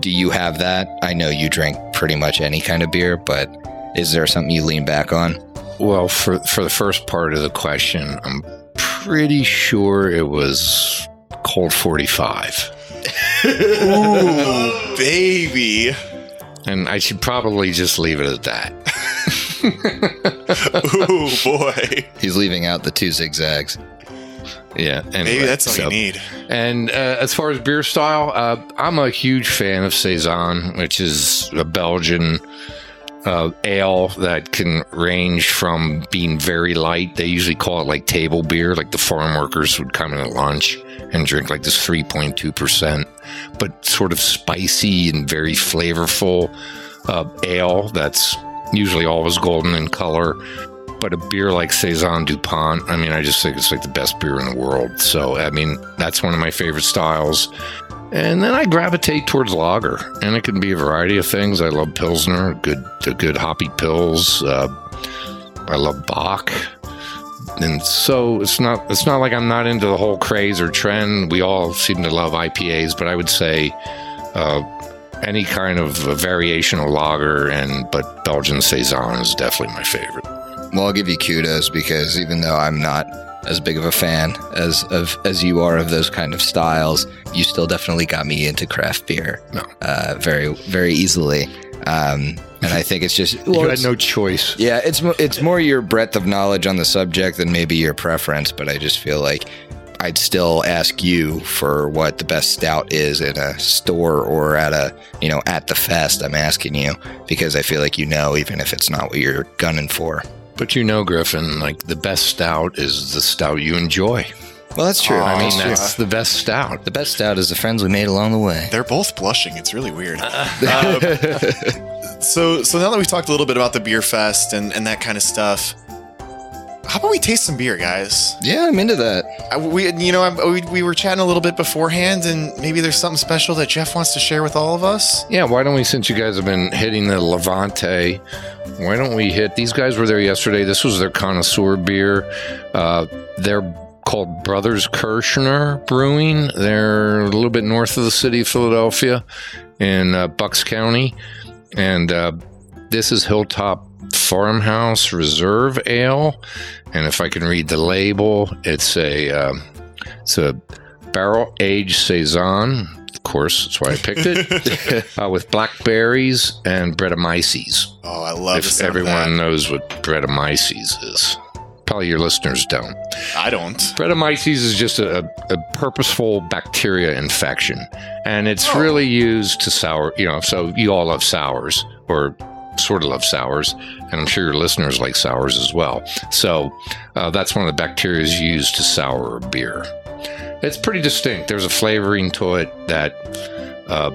Do you have that? I know you drink pretty much any kind of beer, but is there something you lean back on? Well, for for the first part of the question, I'm pretty sure it was Colt 45. Ooh, baby. And I should probably just leave it at that. Ooh, boy. He's leaving out the two zigzags. Yeah, anyway, maybe that's all so, you need. And uh, as far as beer style, uh, I'm a huge fan of saison, which is a Belgian uh, ale that can range from being very light. They usually call it like table beer, like the farm workers would come in at lunch and drink like this 3.2 percent, but sort of spicy and very flavorful uh, ale that's usually always golden in color but a beer like Saison DuPont, I mean, I just think it's like the best beer in the world. So, I mean, that's one of my favorite styles. And then I gravitate towards lager, and it can be a variety of things. I love Pilsner, good, the good hoppy pills. Uh, I love Bock. and so it's not it's not like I'm not into the whole craze or trend. We all seem to love IPAs, but I would say uh, any kind of variation of lager and but Belgian saison is definitely my favorite. Well, I'll give you kudos because even though I'm not as big of a fan as of as you are of those kind of styles, you still definitely got me into craft beer No. uh, very very easily. Um, and I think it's just well, you had no choice. Yeah, it's it's more your breadth of knowledge on the subject than maybe your preference, but I just feel like I'd still ask you for what the best stout is in a store or at a you know at the fest. I'm asking you because I feel like you know, even if it's not what you're gunning for. But you know, Griffin, like the best stout is the stout you enjoy. Well, that's true. I mean, that's the best stout. the best stout is the friends we made along the way. They're both blushing. It's really weird. Um, so, so now that we've talked a little bit about the beer fest and, and that kind of stuff, how about we taste some beer, guys? Yeah, I'm into that. I, we, you know, I, we, we were chatting a little bit beforehand, and maybe there's something special that Jeff wants to share with all of us. Yeah, why don't we, since you guys have been hitting the Levante, why don't we hit, these guys were there yesterday. This was their connoisseur beer. Uh, they're called Brothers Kirshner Brewing. They're a little bit north of the city of Philadelphia in uh, Bucks County. And uh, this is Hilltop Farmhouse Reserve Ale. And if I can read the label, it's a, um it's a barrel aged Saison. Of course, that's why I picked it. uh, with blackberries and Brettanomyces. Oh, I love If everyone knows what Brettanomyces is, probably your listeners don't. I don't. Brettanomyces is just a, a purposeful bacteria infection, and it's Oh. really used to sour. You know, so you all love sours, or sort of love sours, and I'm sure your listeners like sours as well. So uh, that's one of the bacteria used to sour a beer. It's pretty distinct. There's a flavoring to it that, uh,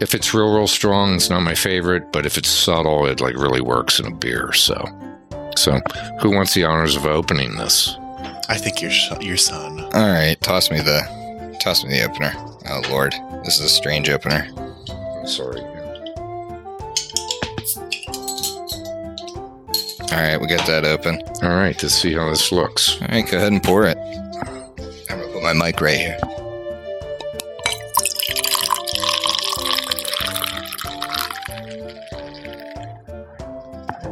if it's real, real strong, it's not my favorite. But if it's subtle, it like really works in a beer. So, so who wants the honors of opening this? I think your sh- your son. All right, toss me the toss me the opener. Oh lord, this is a strange opener. I'm Sorry. All right, we got that open. All right, let's see how this looks. All right, go ahead and pour it. I'm gonna put my mic right here.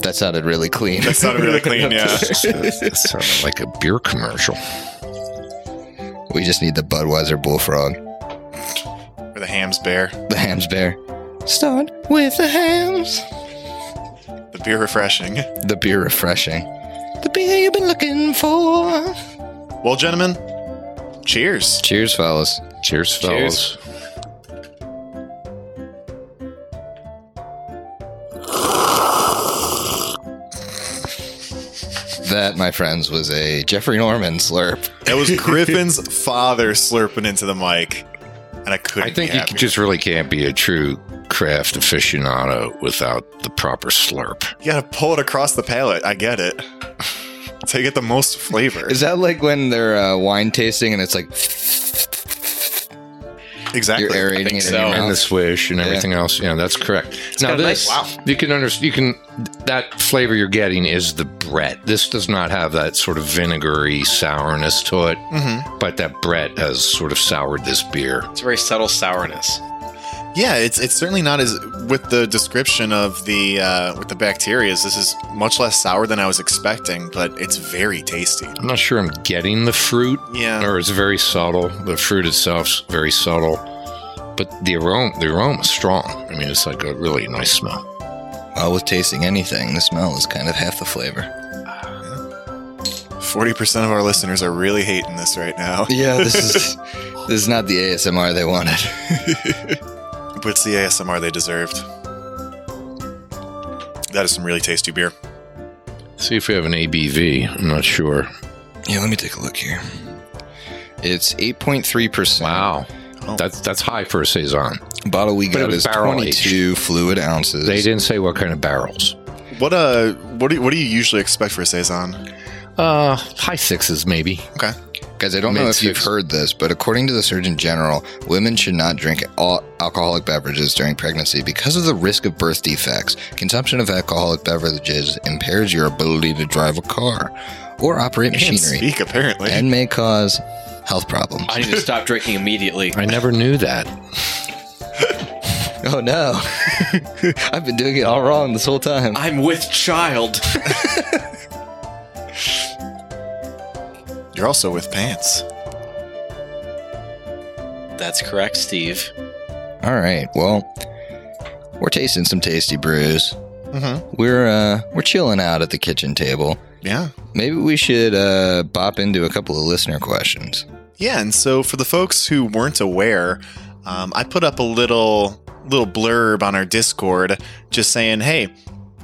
That sounded really clean. That sounded really clean. Yeah. It sounded like a beer commercial. we just need the Budweiser Bullfrog, Where the Hamm's bear. the Hamm's Bear. Start with the Hamm's. The beer refreshing. The beer refreshing. The beer you've been looking for. Well, gentlemen, cheers. Cheers, fellas. Cheers, fellas. That, my friends, was a Jeffrey Norman slurp. That was Griffin's father slurping into the mic, and I couldn't. I think be you just really can't be a true craft aficionado without the proper slurp. You gotta pull it across the palate. I get it. to get the most flavor. Is that like when they're uh, wine tasting and it's like exactly. you're aerating think it in so. your And the swish and Yeah. everything else. Yeah, that's correct. now this, nice- wow. you can understand. You can that flavor you're getting is the Brett. This does not have that sort of vinegary sourness to it, Mhm. but that Brett has sort of soured this beer. It's a very subtle sourness. Yeah, it's it's certainly not as with the description of the uh, with the bacteria. This is much less sour than I was expecting, but it's very tasty. I'm not sure I'm getting the fruit, Yeah, or it's very subtle. The fruit itself's very subtle, but the aroma, the aroma is strong. I mean, it's like a really nice smell. Well, with tasting anything, the smell is kind of half the flavor. forty percent of our listeners are really hating this right now. Yeah, this is this is not the ASMR they wanted. But it's the ASMR they deserved. That is some really tasty beer. See if we have an ABV. I'm not sure. Yeah, let me take a look here. It's 8.3%. Wow, Oh. that's that's high for a saison. Bottle we got is barrel 22 fluid ounces. They didn't say what kind of barrels. What uh, what do you, what do you usually expect for a saison? Uh, high sixes maybe. Okay, Guys, I don't know if you've heard this, but according to the Surgeon General, women should not drink all alcoholic beverages during pregnancy because of the risk of birth defects. Consumption of alcoholic beverages impairs your ability to drive a car. or operate Can't machinery speak, apparently. and may cause health problems. I need to stop drinking immediately. I never knew that. oh no. I've been doing it all wrong this whole time. I'm with child. You're also with pants. That's correct, Steve. All right. Well, we're tasting some tasty brews. Mm-hmm. We're uh we're chilling out at the kitchen table. Yeah. Maybe we should uh bop into a couple of listener questions. Yeah, and so for the folks who weren't aware, um, I put up a little little blurb on our Discord just saying, "Hey,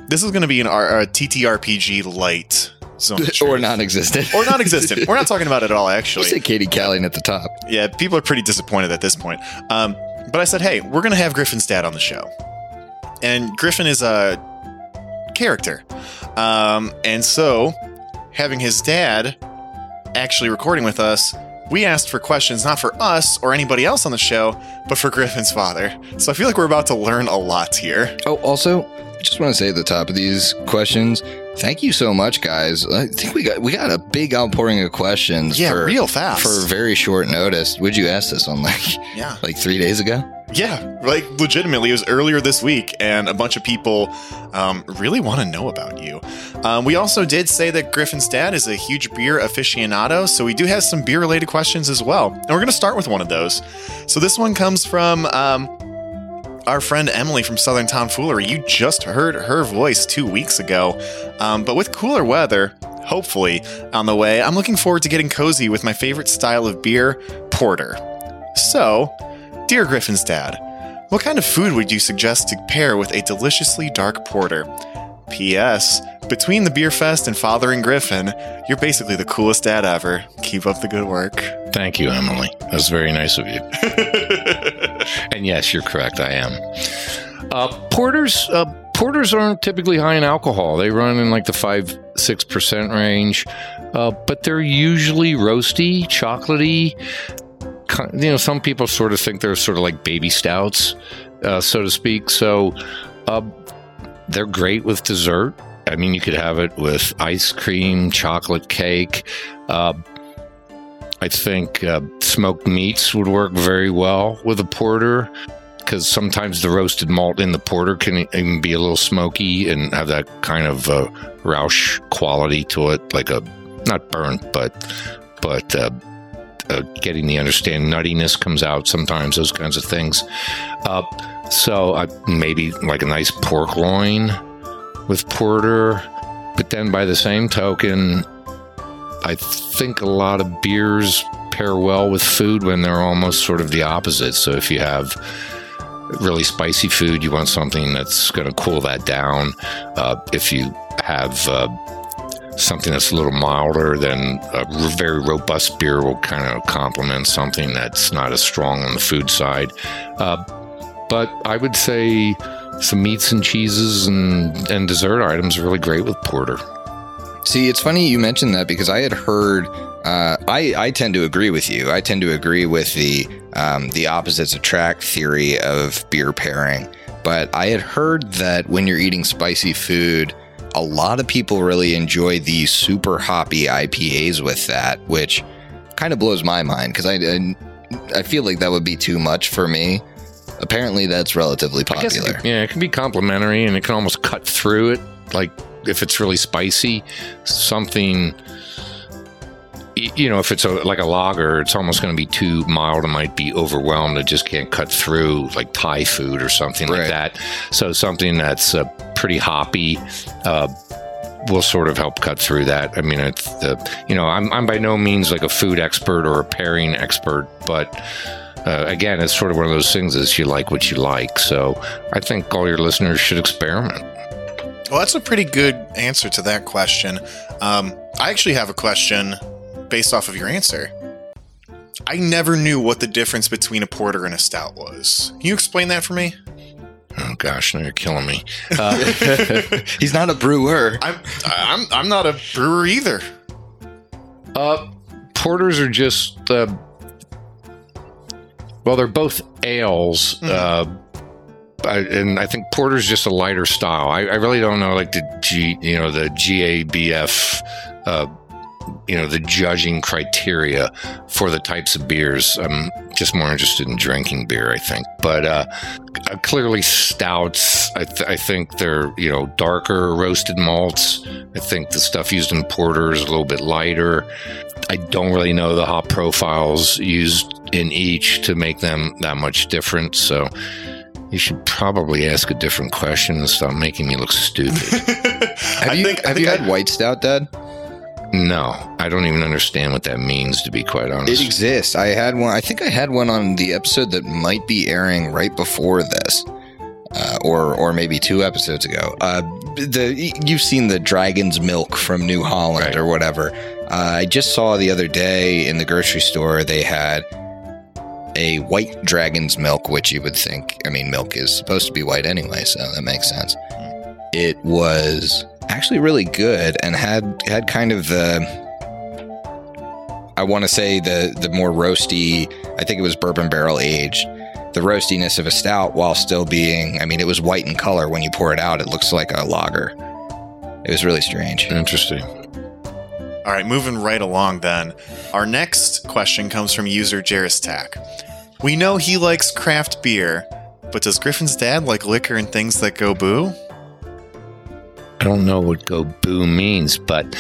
this is going to be an R- a TTRPG light zone of or non-existent. or non-existent. We're not talking about it at all, actually. say Caiden Calien at the top. Yeah, people are pretty disappointed at this point. Um, but I said, hey, we're going to have Griffin's dad on the show. And Griffin is a character. Um, and so, having his dad actually recording with us, we asked for questions not for us or anybody else on the show, but for Griffin's father. So I feel like we're about to learn a lot here. Oh, also, I just want to say at the top of these questions, thank you so much, guys. I think we got we got a big outpouring of questions. Yeah, for, real fast. for very short notice. Would you ask this on like yeah. like three days ago? Yeah, like legitimately, it was earlier this week, and a bunch of people um, really want to know about you. Um, we also did say that Griffin's dad is a huge beer aficionado, so we do have some beer related questions as well. And we're going to start with one of those. So this one comes from um, our friend Emily from Southern Tomfoolery. You just heard her voice two weeks ago, um, but with cooler weather. Hopefully, on the way, I'm looking forward to getting cozy with my favorite style of beer, porter. So, Dear Griffin's dad, what kind of food would you suggest to pair with a deliciously dark porter? P.S. Between the beer fest and fathering Griffin, you're basically the coolest dad ever. Keep up the good work. Thank you, Emily. That's very nice of you. And yes, you're correct. I am. Uh, porters, uh, porters aren't typically high in alcohol. They run in like the five six percent range, uh, but they're usually roasty, chocolatey. You know, some people sort of think they're sort of like baby stouts, uh, so to speak. So uh, they're great with dessert. I mean, you could have it with ice cream, chocolate cake. I think uh, smoked meats would work very well with a porter because sometimes the roasted malt in the porter can even be a little smoky and have that kind of uh, rauch quality to it, like a not burnt, but but uh, uh, getting the understand nuttiness comes out sometimes. Those kinds of things. Uh, so uh, maybe like a nice pork loin with porter, but then by the same token, I think a lot of beers pair well with food when they're almost sort of the opposite. So if you have really spicy food, you want something that's going to cool that down. Uh, if you have uh, something that's a little milder, then a very robust beer will kind of complement something that's not as strong on the food side. Uh, but I would say some meats and cheeses and, and dessert items are really great with porter. See, it's funny you mentioned that because I had heard. Uh, I I tend to agree with you. I tend to agree with the um, the opposites attract theory of beer pairing. But I had heard that when you're eating spicy food, a lot of people really enjoy the super hoppy IPAs with that, which kind of blows my mind because I, I I feel like that would be too much for me. Apparently, that's relatively guess it popular. could- yeah, it can be complimentary and it can almost cut through it. Like if it's really spicy, something, you know, if it's a, like a lager, it's almost going to be too mild and might be overwhelmed. It just can't cut through like Thai food or something Right. like that. So something that's uh, pretty hoppy. Uh, will sort of help cut through that. I mean, it's the you know I'm I'm by no means like a food expert or a pairing expert, but uh, again, it's sort of one of those things is you like what you like. So I think all your listeners should experiment. Well, that's a pretty good answer to that question. Um, I actually have a question based off of your answer. I never knew what the difference between a porter and a stout was. Can you explain that for me? Oh gosh, now you're killing me. Uh, He's not a brewer. I'm I'm I'm not a brewer either. uh, porters are just uh, well, they're both ales. Uh, I, and I think porter's just a lighter style. I, I really don't know like the G, you know, the GABF uh, you know the judging criteria for the types of beers. I'm just more interested in drinking beer, I think. But uh, clearly, stouts. I, th- I think they're you know darker roasted malts. I think the stuff used in porter is a little bit lighter. I don't really know the hop profiles used in each to make them that much different. So you should probably ask a different question and stop making me look stupid. Have I you think- have you had white stout, Dad? no, I don't even understand what that means, to be quite honest. It exists. I had one. I think I had one on the episode that might be airing right before this, uh, or or maybe two episodes ago. Uh, the you've seen the dragon's milk from New Holland Right. or whatever. Uh, I just saw the other day in the grocery store they had a white dragon's milk, which you would think. I mean, milk is supposed to be white anyway, so that makes sense. It was actually really good and had had kind of the I want to say the the more roasty. I think it was bourbon barrel aged. The roastiness of a stout, while still being, I mean, it was white in color. When you pour it out, it looks like a lager. It was really strange. Interesting. All right, moving right along then. Our next question comes from user Jeristack. We know he likes craft beer, but does Griffin's dad like liquor and things that go boo? I don't know what go boo means, but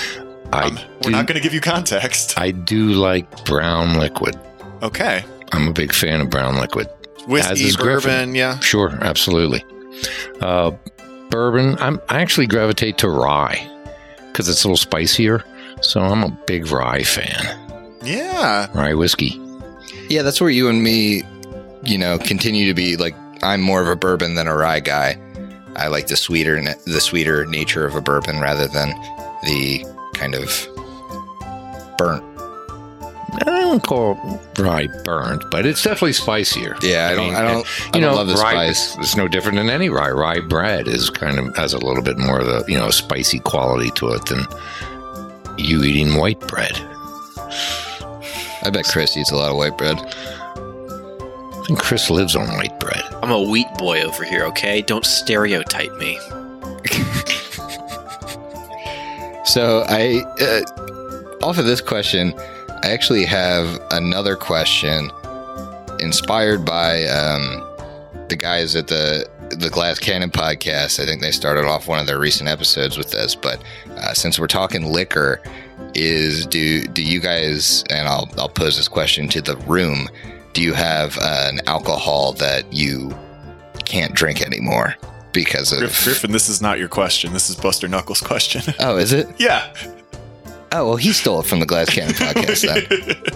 I Um, we're not going to give you context. I do like brown liquid. Okay. I'm a big fan of brown liquid. Whiskey, is Griffin. yeah. Sure, absolutely. Uh, bourbon, I'm, I actually gravitate to rye because it's a little spicier. So I'm a big rye fan. Yeah. Rye whiskey. Yeah, that's where you and me, you know, continue to be like. I'm more of a bourbon than a rye guy. I like the sweeter, the sweeter nature of a bourbon rather than the kind of burnt. I don't call rye burnt, but it's definitely spicier. Yeah, I don't. mean, I don't. I you don't know, love the rye, spice. It's no different than any rye. Rye bread is kind of has a little bit more of the you know spicy quality to it than you eating white bread. I bet Chris eats a lot of white bread. I think Chris lives on white bread. I'm a wheat boy over here, okay? Don't stereotype me. So I, uh, off of this question, I actually have another question inspired by um, the guys at the the Glass Cannon podcast. I think they started off one of their recent episodes with this, but uh, since we're talking liquor, is do do you guys? And I'll I'll pose this question to the room. Do you have an alcohol that you can't drink anymore because of? Griffin, this is not your question. This is Buster Knuckles' question. Oh, is it? yeah. Oh, well, he stole it from the Glass Cannon podcast then.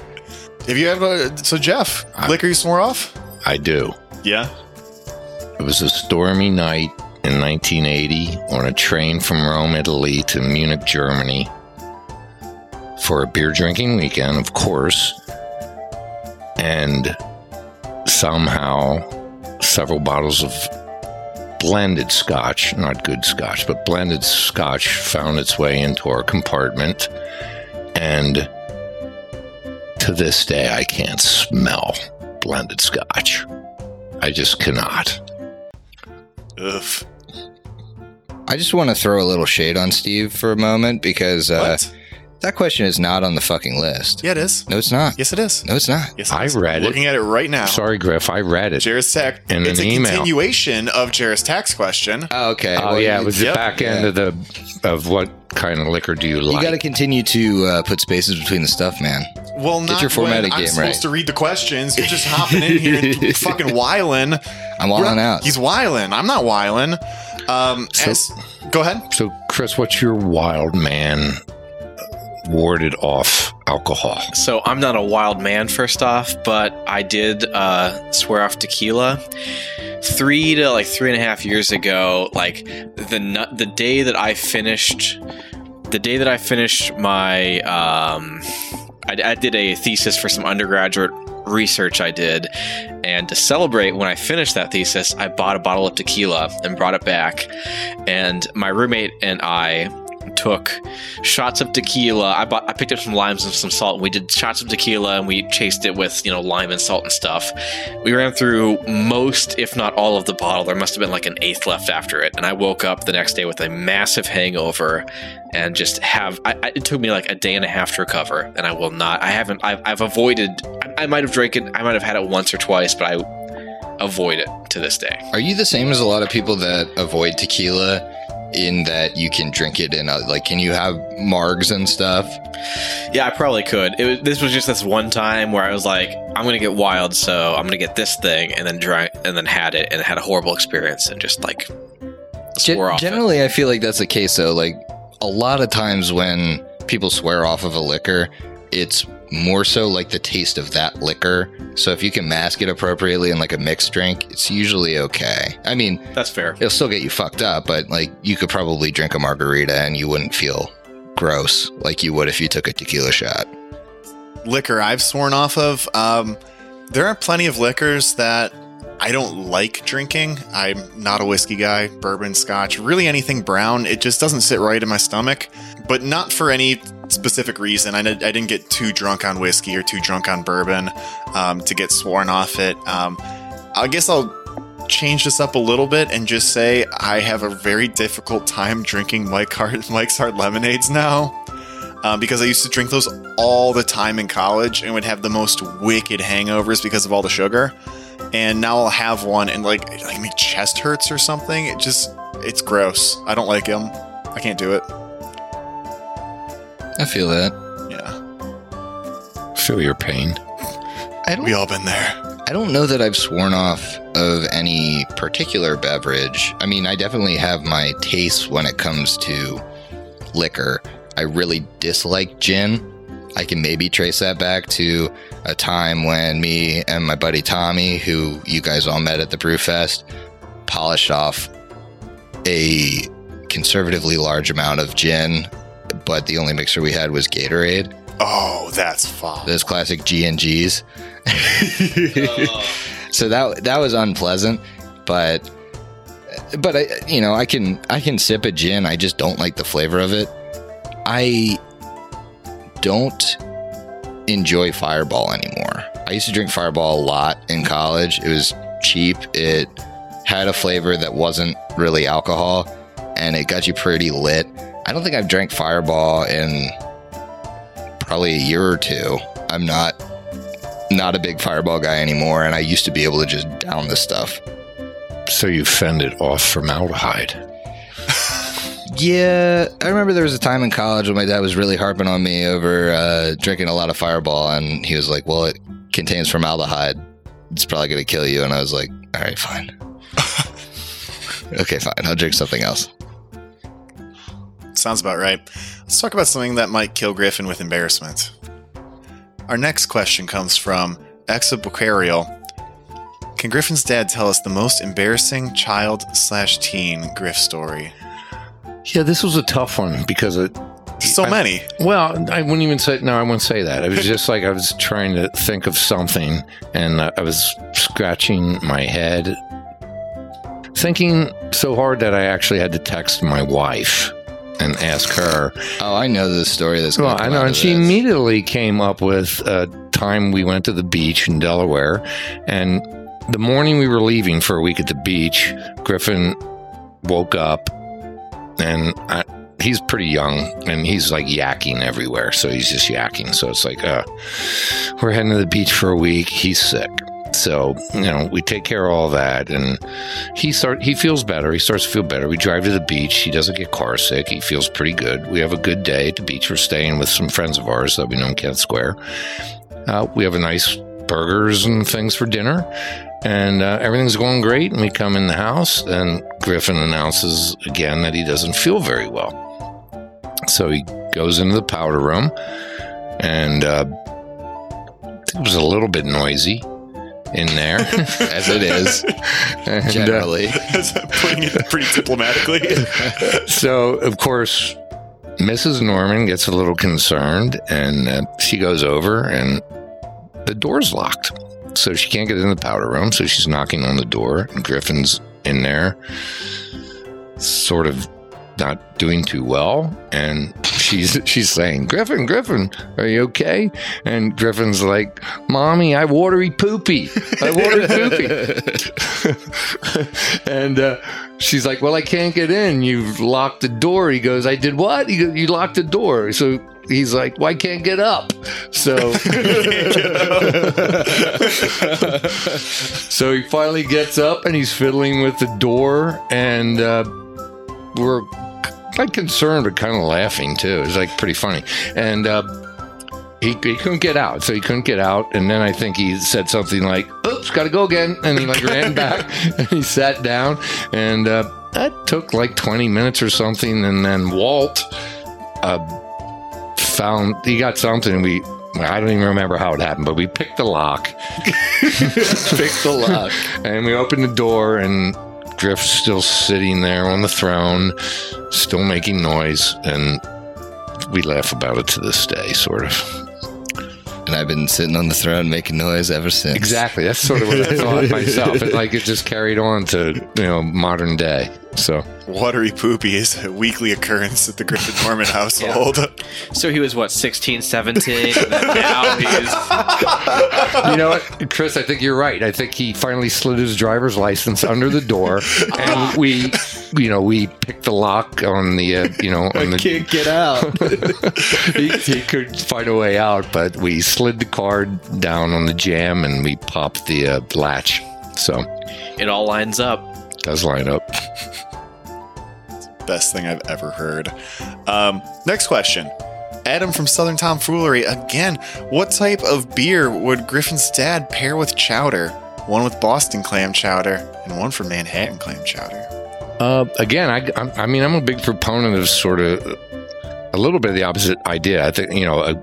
Have you ever. So, Jeff, I- liquor you swore off? I do. Yeah. It was a stormy night in 1980 on a train from Rome, Italy to Munich, Germany for a beer drinking weekend, of course. And somehow several bottles of blended scotch, not good scotch, but blended scotch found its way into our compartment. And to this day, I can't smell blended scotch. I just cannot. Ugh. I just want to throw a little shade on Steve for a moment because uh, What? that question is not on the fucking list. Yeah, it is. No, it's not. Yes, it is. No, it's not. Yes, I is. read it. Looking at it right now. Sorry, Griff, I read it. Jairus Tech. In it's an a email. continuation of Jairus Tack's question. Oh, okay. Oh Well, yeah, it you, was Yep. the back end Yeah. of the of what kind of liquor do you like? you got to continue to uh, put spaces between the stuff, man. Well, not your formatted when I'm game supposed right. to read the questions. You're just hopping in here and fucking whiling. I'm wilding out. He's whiling. I'm not whiling. Um, So- as- go ahead. so, Chris, what's your wild man warded off alcohol? So I'm not a wild man, first off, but I did uh, swear off tequila three to like three and a half years ago. Like the nu- the day that I finished, the day that I finished my, um, I, I did a thesis for some undergraduate research I did, and to celebrate when I finished that thesis, I bought a bottle of tequila and brought it back, and my roommate and I took shots of tequila. I bought, I picked up some limes and some salt. And we did shots of tequila, and we chased it with you know lime and salt and stuff. We ran through most, if not all, of the bottle. There must have been like an eighth left after it, and I woke up the next day with a massive hangover, and just have. I, it took me like a day and a half to recover, and I will not. I haven't. I've, I've avoided. I, I might have drank it. I might have had it once or twice, but I avoid it to this day. Are you the same as a lot of people that avoid tequila in that you can drink it in a, like can you have margs and stuff? Yeah, I probably could. It was, this was just this one time where I was like, I'm gonna get wild, so I'm gonna get this thing, and then drank, and then had it, and had a horrible experience, and just like Gen- swore off. it. generally, I feel like that's the case though. Like a lot of times when people swear off of a liquor, it's more so like the taste of that liquor. So if you can mask it appropriately in like a mixed drink, it's usually okay. I mean, That's fair. it'll still get you fucked up, but like you could probably drink a margarita and you wouldn't feel gross like you would if you took a tequila shot. liquor I've sworn off of. Um, there are plenty of liquors that I don't like drinking. I'm not a whiskey guy, bourbon, scotch, really anything brown. It just doesn't sit right in my stomach, but not for any specific reason. I, did- I didn't get too drunk on whiskey or too drunk on bourbon um, to get sworn off it. Um, I guess I'll change this up a little bit and just say I have a very difficult time drinking Mike Mike's Hard Lemonades now um, because I used to drink those all the time in college and would have the most wicked hangovers because of all the sugar. And now I'll have one and like like my chest hurts or something. It just it's gross. I don't like them. I can't do it. I feel that. Yeah, Feel your pain. I don't we all been there. I don't know that I've sworn off of any particular beverage. I mean, I definitely have my tastes when it comes to liquor. I really dislike gin. I can maybe trace that back to a time when me and my buddy Tommy, who you guys all met at the Brewfest, polished off a conservatively large amount of gin, but the only mixer we had was Gatorade. Oh, that's fun. Those classic G and Gs. so that that was unpleasant, but but I you know I can I can sip a gin. I just don't like the flavor of it. I don't enjoy Fireball anymore. I used to drink Fireball a lot in college. It was cheap. It had a flavor that wasn't really alcohol, and it got you pretty lit. I don't think I've drank Fireball in probably a year or two. I'm not not a big Fireball guy anymore, and I used to be able to just down this stuff. So you fended off formaldehyde. Yeah, I remember there was a time in college when my dad was really harping on me over uh, drinking a lot of Fireball, and he was like, "Well, it contains formaldehyde. It's probably going to kill you." And I was like, "All right, fine. okay, fine. I'll drink something else." Sounds about right. Let's talk about something that might kill Griffin with embarrassment. Our next question comes from Exabocarial. Can Griffin's dad tell us the most embarrassing child slash teen Griff story? Yeah, this was a tough one because it. So I- many. Well, I wouldn't even say. No, I wouldn't say that. It was just like I was trying to think of something, and uh, I was scratching my head, thinking so hard that I actually had to text my wife and ask her. Oh, I know the story. That's Well, gonna I know, and she this. immediately came up with a time we went to the beach in Delaware, and the morning we were leaving for a week at the beach, Griffin woke up, and I, he's pretty young, and he's like yakking everywhere, so he's just yakking. So it's like, uh, we're heading to the beach for a week. He's sick. So you know we take care of all that, and he start he feels better. He starts to feel better. We drive to the beach. He doesn't get car sick. He feels pretty good. We have a good day at the beach. We're staying with some friends of ours that we know in Kennett Square. Uh, we have a nice burgers and things for dinner, and uh, everything's going great. And we come in the house, and Griffin announces again that he doesn't feel very well. So he goes into the powder room, and uh, it was a little bit noisy in there. as it is generally. And, uh, generally. Putting it pretty diplomatically. so of course mrs norman gets a little concerned and uh, she goes over and the door's locked so she can't get in the powder room so she's knocking on the door and griffin's in there sort of not doing too well, and she's she's saying, "Griffin, Griffin, are you okay?" And Griffin's like, "Mommy, I watery poopy, I watery poopy," and uh, she's like, "Well, I can't get in. You've locked the door." He goes, "I did what?" Goes, "You locked the door." So he's like, "Well, can't get up." So, so he finally gets up and he's fiddling with the door, and uh, we're like concerned but kind of laughing too. It was like pretty funny, and. Uh, he, he couldn't get out, so he couldn't get out. And then I think he said something like, "Oops, got to go again," and he like ran back and he sat down. And uh, that took like twenty minutes or something. And then Walt uh, found he got something. And we I don't even remember how it happened, but we picked the lock, Pick the lock. and we opened the door, and Griff's still sitting there on the throne, still making noise, and we laugh about it to this day, sort of. And I've been sitting on the throne making noise ever since. Exactly. That's sort of what I thought myself. And like it just carried on to, you know, modern day. So Watery poopy is a weekly occurrence at the Griffin Norman household. So he was what 16, 17, and then now he's you know what, Chris, I think you're right. I think he finally slid his driver's license under the door and we you know, we picked the lock on the uh, you know, on the Can't get out. he, he could find a way out, but we slid the card down on the jam and we popped the uh, latch. So it all lines up. does line up. Best thing I've ever heard. Um, next question. Adam from Southern Tomfoolery again. What type of beer would Griffin's dad pair with chowder? One with Boston clam chowder and one for Manhattan clam chowder. Uh, again, I, I, I mean, I'm a big proponent of sort of a little bit of the opposite idea. I think, you know, a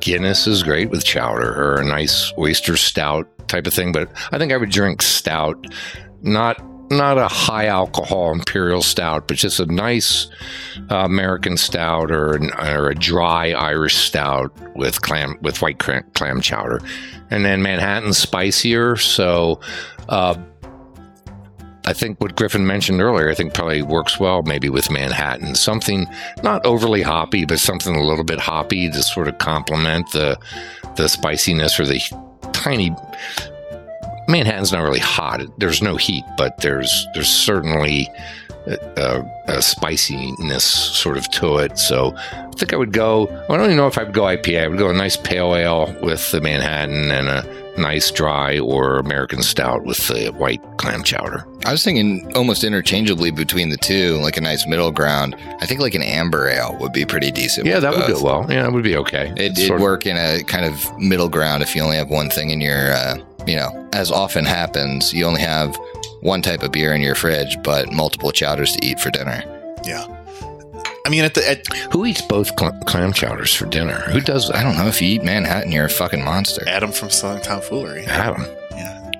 Guinness is great with chowder or a nice oyster stout type of thing, but I think I would drink stout, not not a high alcohol imperial stout, but just a nice uh, American stout or, an, or a dry Irish stout with clam with white clam, clam chowder, and then Manhattan's spicier, so. Uh, I think what Griffin mentioned earlier, I think probably works well maybe with Manhattan. Something not overly hoppy, but something a little bit hoppy to sort of complement the the spiciness or the tiny Manhattan's not really hot. There's no heat, but there's there's certainly a, a spiciness sort of to it. So I think I would go. I don't even know if I would go IPA. I would go a nice pale ale with the Manhattan and a nice dry or American stout with the white clam chowder. I was thinking almost interchangeably between the two, like a nice middle ground. I think like an amber ale would be pretty decent. Yeah, that would both. go well. Yeah, it would be okay. It, it'd work in a kind of middle ground if you only have one thing in your, uh, you know, as often happens, you only have one type of beer in your fridge, but multiple chowders to eat for dinner. Yeah. I mean, at the at, Who eats both cl- clam chowders for dinner? Who does I don't know if you eat Manhattan, you're a fucking monster. Adam from Southern Tomfoolery. Adam. Yeah.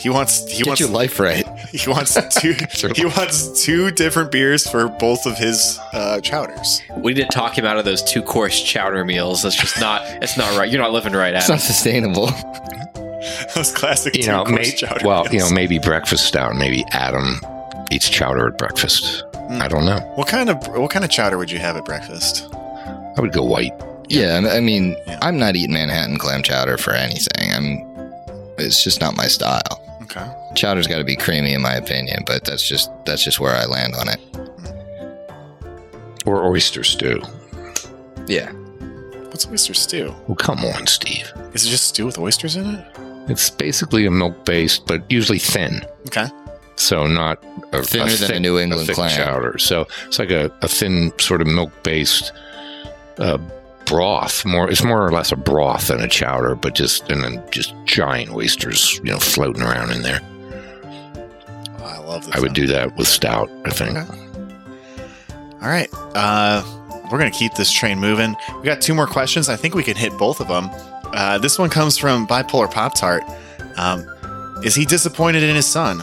He wants he Get wants your life right. he wants two he wants two different beers for both of his uh, chowders. We need to talk him out of those two course chowder meals. That's just not. It's not right. You're not living right, Adam. It's Adam. not sustainable. Those classic You know, may, chowder well, you know, maybe breakfast stout. Maybe Adam eats chowder at breakfast. Hmm. I don't know. What kind of what kind of chowder would you have at breakfast? I would go white. Yeah, I mean, Yeah. I'm not eating Manhattan clam chowder for anything. I'm. It's just not my style. Okay. Chowder's got to be creamy, in my opinion, but that's just that's just where I land on it. Or oyster stew. Yeah, What's oyster stew? Well, come on, Steve. Is it just stew with oysters in it? It's basically a milk based, but usually thin. Okay. So not a, Thinner than a New England thick clam. chowder. So it's like a, a thin sort of milk based uh, broth. More, it's more or less a broth than a chowder, but just and then just giant oysters, you know, floating around in there. Oh, I love this. I would do that with stout. I think. Okay. All right. Uh, we're going to keep this train moving. We got two more questions. I think we can hit both of them. Uh, this one comes from Bipolar Pop Tart. Um, is he disappointed in his son?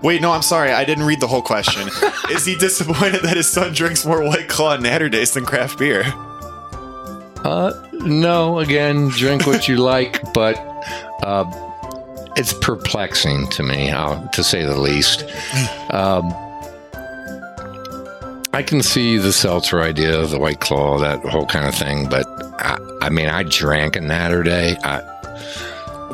Wait, no, I'm sorry. I didn't read the whole question. is he disappointed that his son drinks more White Claw and Naturdays than craft beer? Uh, no, again, drink what you like, but uh, it's perplexing to me, uh, to say the least. Um, I can see the seltzer idea, the White Claw, that whole kind of thing. But I, I mean, I drank a Naturday. I,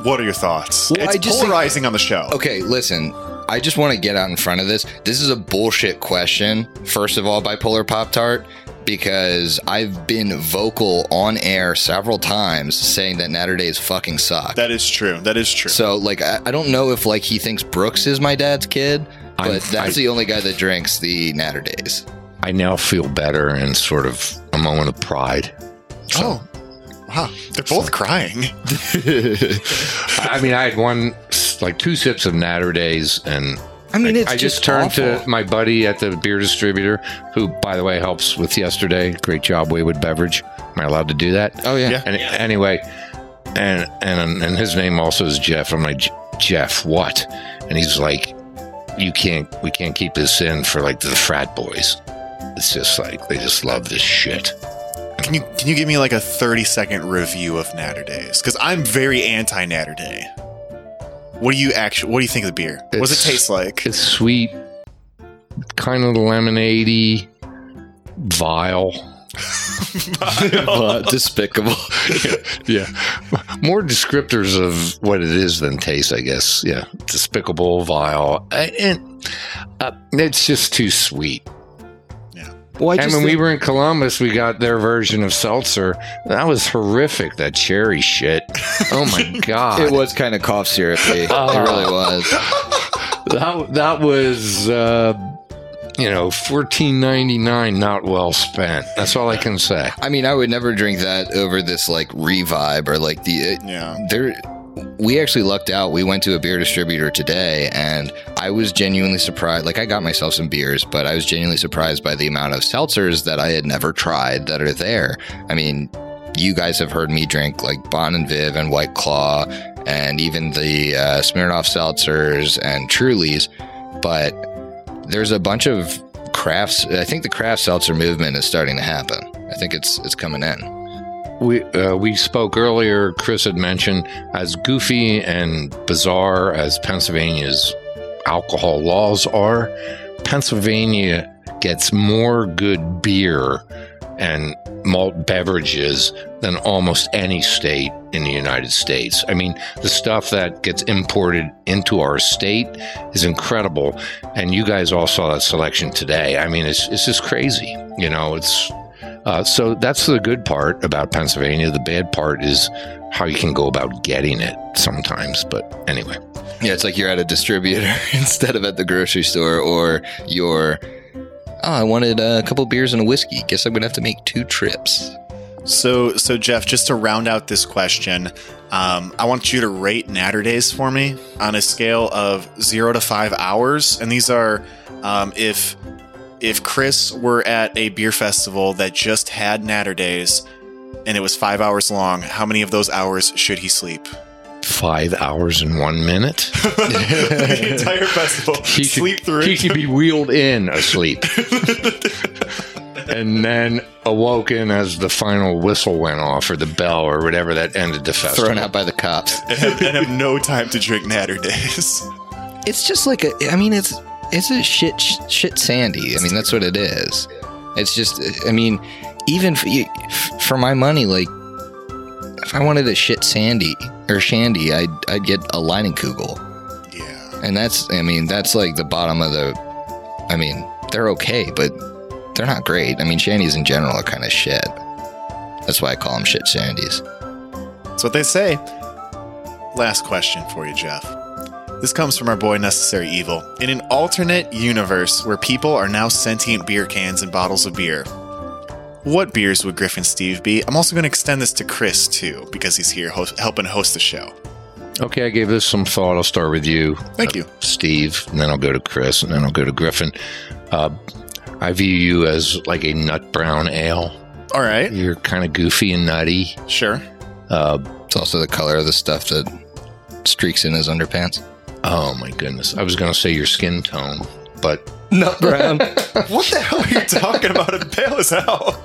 What are your thoughts? Well, it's I just think- polarizing on the show. Okay, listen. I just want to get out in front of this. This is a bullshit question, first of all, Bipolar Pop Tart, because I've been vocal on air several times saying that Naturdays fucking suck. That is true. That is true. so, like, I, I don't know if, like, he thinks Brooks is my dad's kid, but I'm- that's I- the only guy that drinks the Naturdays. I now feel better and sort of a moment of pride. oh, wow. They're both crying. I mean, I had one, like two sips of Naturdays, and I mean, it's I just, just turned awful. to my buddy at the beer distributor, who, by the way, helps with yesterday. Great job, Waywood Beverage. Am I allowed to do that? Oh, yeah. Yeah. And anyway, and and and his name also is Jeff. I'm like Jeff, what? And he's like, you can't, we can't keep this in for like the frat boys. It's just like they just love this shit. Can you can you give me like a 30 second review of Naturdays? Because I'm very anti Naturday. What do you actually what do you think of the beer? what does it taste like? It's sweet, kind of lemonade vile. Uh, despicable. yeah. More descriptors of what it is than taste, I guess. Yeah. Despicable, vile. I- And uh, it's just too sweet. Well, I and just when we were in Columbus, we got their version of seltzer. That was horrific, that cherry shit. Oh my God. it was kind of cough syrupy. Oh. It really was. that, that was, uh, you know, fourteen ninety nine. not well spent. That's all I can say. I mean, I would never drink that over this like revive or like the Yeah. there we actually lucked out. We went to a beer distributor today and i was genuinely surprised like i got myself some beers but i was genuinely surprised by the amount of seltzers that i had never tried that are there. I mean you guys have heard me drink like bon and viv and white claw and even the uh, smirnoff seltzers and trulies but there's a bunch of crafts i think the craft seltzer movement is starting to happen. I think it's it's coming in We uh, we spoke earlier. Chris had mentioned as goofy and bizarre as Pennsylvania's alcohol laws are, Pennsylvania gets more good beer and malt beverages than almost any state in the United States. I mean, the stuff that gets imported into our state is incredible, and you guys all saw that selection today. I mean, it's it's just crazy. You know, it's uh, so that's the good part about Pennsylvania. The bad part is how you can go about getting it sometimes. But anyway, Yeah, it's like you're at a distributor instead of at the grocery store, or you're, oh, I wanted a couple beers and a whiskey. Guess I'm going to have to make two trips. So so Jeff, just to round out this question, um, I want you to rate Naturdays for me on a scale of zero to five hours. And these are um, if if Chris were at a beer festival that just had Naturdays and it was five hours long, how many of those hours should he sleep? five hours and one minute. the entire festival. He should, sleep through he should be wheeled in asleep. and then awoken as the final whistle went off or the bell or whatever that ended the festival. Thrown out by the cops. and, have, and have no time to drink Naturdays. It's just like a, I mean, it's it's a shit shit sandy. I mean, that's what it is. It's just, I mean, even for, you- for my money, like if I wanted a shit sandy or shandy, I'd I'd get a Leinenkugel. Yeah. And that's, I mean, that's like the bottom of the. I mean, they're okay, but they're not great. I mean, shandies in general are kind of shit. That's why I call them shit shandies. That's what they say. Last question for you, Jeff. This comes from our boy Necessary Evil. In an alternate universe where people are now sentient beer cans and bottles of beer, what beers would Griffin Steve be? I'm also going to extend this to Chris, too, because he's here host- helping host the show. Okay, I gave this some thought. I'll start with you. Thank you. Steve, and then I'll go to Chris, and then I'll go to Griffin. Uh, I view you as like a nut brown ale. All right. You're kind of goofy and nutty. Sure. Uh, It's also the color of the stuff that streaks in his underpants. Oh my goodness, I was going to say your skin tone, but Nut brown. What the hell are you talking about? It pale as hell.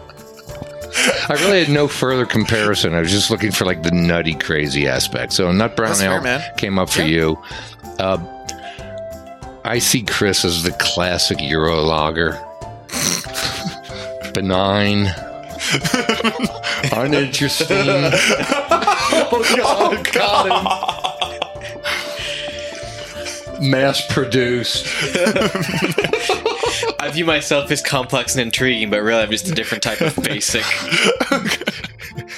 I really had no further comparison. I was just looking for like the nutty, crazy aspect. So nut brown That's ale fair, came up for you. Uh, I see Chris as the classic Euro lager. benign, uninteresting. oh, God. Mass produced. I view myself as complex and intriguing, but really I'm just a different type of basic.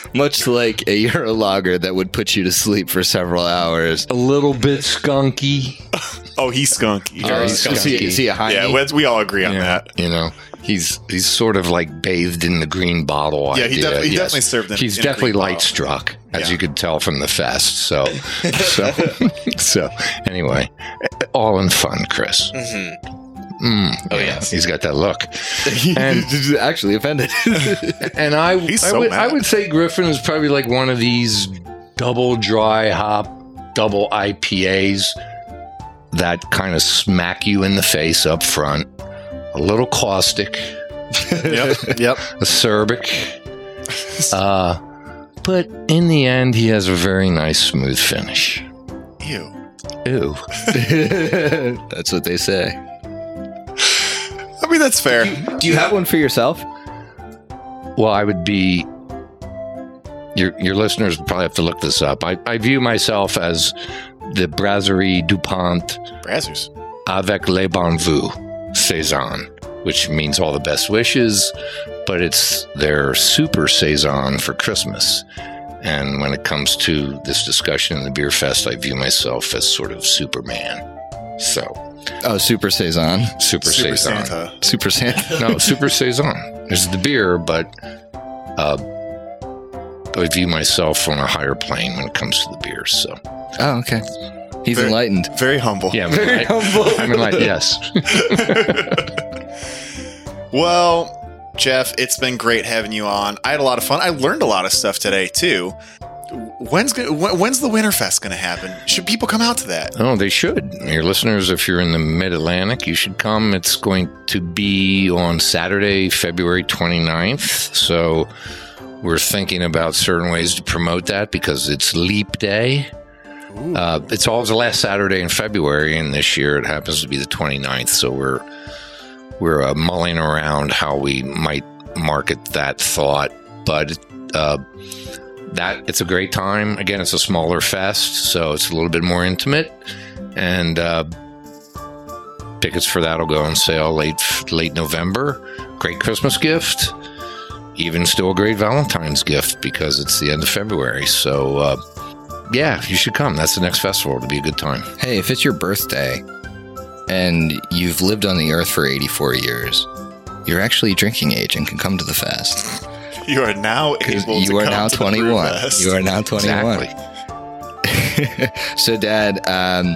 Much like a Euro lager that would put you to sleep for several hours. A little bit skunky. Oh, he's skunky. Oh, he's is, he, is he a high? yeah, we, we all agree on that. You know, he's he's sort of like bathed in the green bottle. Yeah, he idea. definitely- he yes. definitely served in- He's in a definitely green bottle. light struck, as Yeah. you could tell from the fest. So, so, so. Anyway, all in fun, Chris. hmm Mm, Oh, yeah, yes. he's got that look. And- actually offended. And I, He's I so would, I would say Griffin is probably like one of these double dry hop, double IPAs that kind of smack you in the face up front. A little caustic, Yep. yep. acerbic. Uh, but in the end, he has a very nice, smooth finish. Ew. Ew. That's what they say. I mean, that's fair. Do you have one for yourself? Well, I would be. Your your listeners would probably have to look this up. I, I view myself as the Brasserie Dupont Brazzers. avec les bons voeux saison, which means all the best wishes, but it's their super saison for Christmas. And when it comes to this discussion in the beer fest, I view myself as sort of Superman. So Oh, Super Saison. super, Super saison. Santa. Super Santa. No, super saison. There's the beer, but uh, I view myself on a higher plane when it comes to the beer. So Oh, okay. He's Very- enlightened. Very humble. yeah, I'm like, I'm like yes. Well, Jeff, it's been great having you on. I had a lot of fun. I learned a lot of stuff today too. When's when's the Winterfest going to happen? Should people come out to that? Oh, they should. Your listeners, if you're in the Mid Atlantic, you should come. It's going to be on Saturday, February 29th. So we're thinking about certain ways to promote that because it's Leap Day. Uh, it's always the last Saturday in February, and this year it happens to be the 29th. So we're we're uh, mulling around how we might market that thought, but uh, that it's a great time. Again, it's a smaller fest, so it's a little bit more intimate, and uh, tickets for that will go on sale late late November. Great Christmas gift, even still a great Valentine's gift because it's the end of February. So. Yeah, you should come. That's the next festival. It'll be a good time. Hey, if it's your birthday and you've lived on the earth for 84 years, you're actually drinking age and can come to the fest. You are now 'Cause able. You to are come now to the 21. You are now 21. Exactly. so, Dad, um,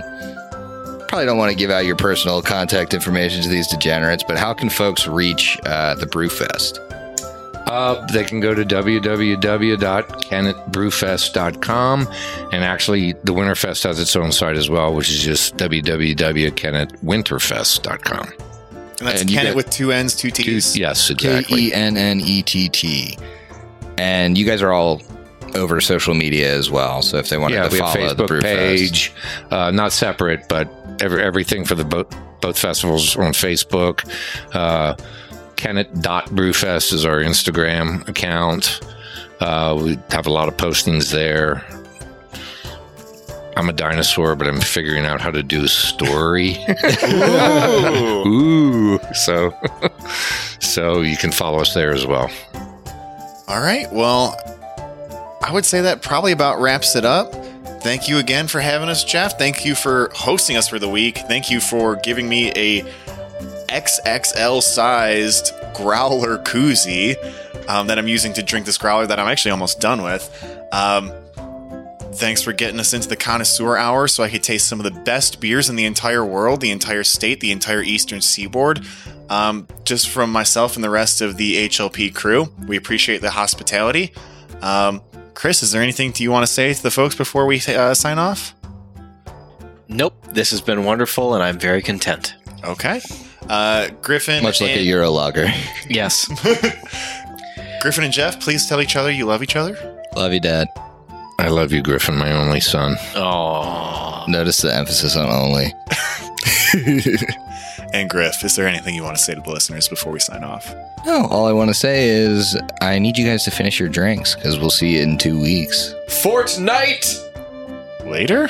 probably don't want to give out your personal contact information to these degenerates, but how can folks reach uh, the Brewfest? Uh, they can go to www.kennettbrewfest.com. And actually, the Winterfest has its own site as well, which is just www.kennettwinterfest.com. and that's and you Kennett get- with two N's, two T's. Two- T's. Yes, K exactly. E N N E T T. And you guys are all over social media as well. So if they wanted yeah, to we have follow the Facebook Brewfest, page, uh, not separate, but every, everything for the both both festivals on Facebook. Uh, Kennett.brewfest is our Instagram account. Uh, we have a lot of postings there. I'm a dinosaur, but I'm figuring out how to do a story. Ooh. Ooh, so so you can follow us there as well. All right. Well, I would say that probably about wraps it up. Thank you again for having us, Jeff. Thank you for hosting us for the week. Thank you for giving me a XXL sized growler koozie um, that I'm using to drink this growler that I'm actually almost done with. Um, thanks for getting us into the connoisseur hour so I could taste some of the best beers in the entire world, the entire state, the entire eastern seaboard. Um, just from myself and the rest of the HLP crew, we appreciate the hospitality. Um, Chris, is there anything do you want to say to the folks before we uh, sign off? Nope. This has been wonderful, and I'm very content. Okay. Uh, Griffin, much like a and, Euro lager. Yes. Griffin and Jeff, please tell each other you love each other. Love you, Dad. I love you, Griffin, my only son. Oh. Notice the emphasis on only. And Griff, is there anything you want to say to the listeners before we sign off? No, all I want to say is I need you guys to finish your drinks because we'll see you in two weeks. Fortnite! Later?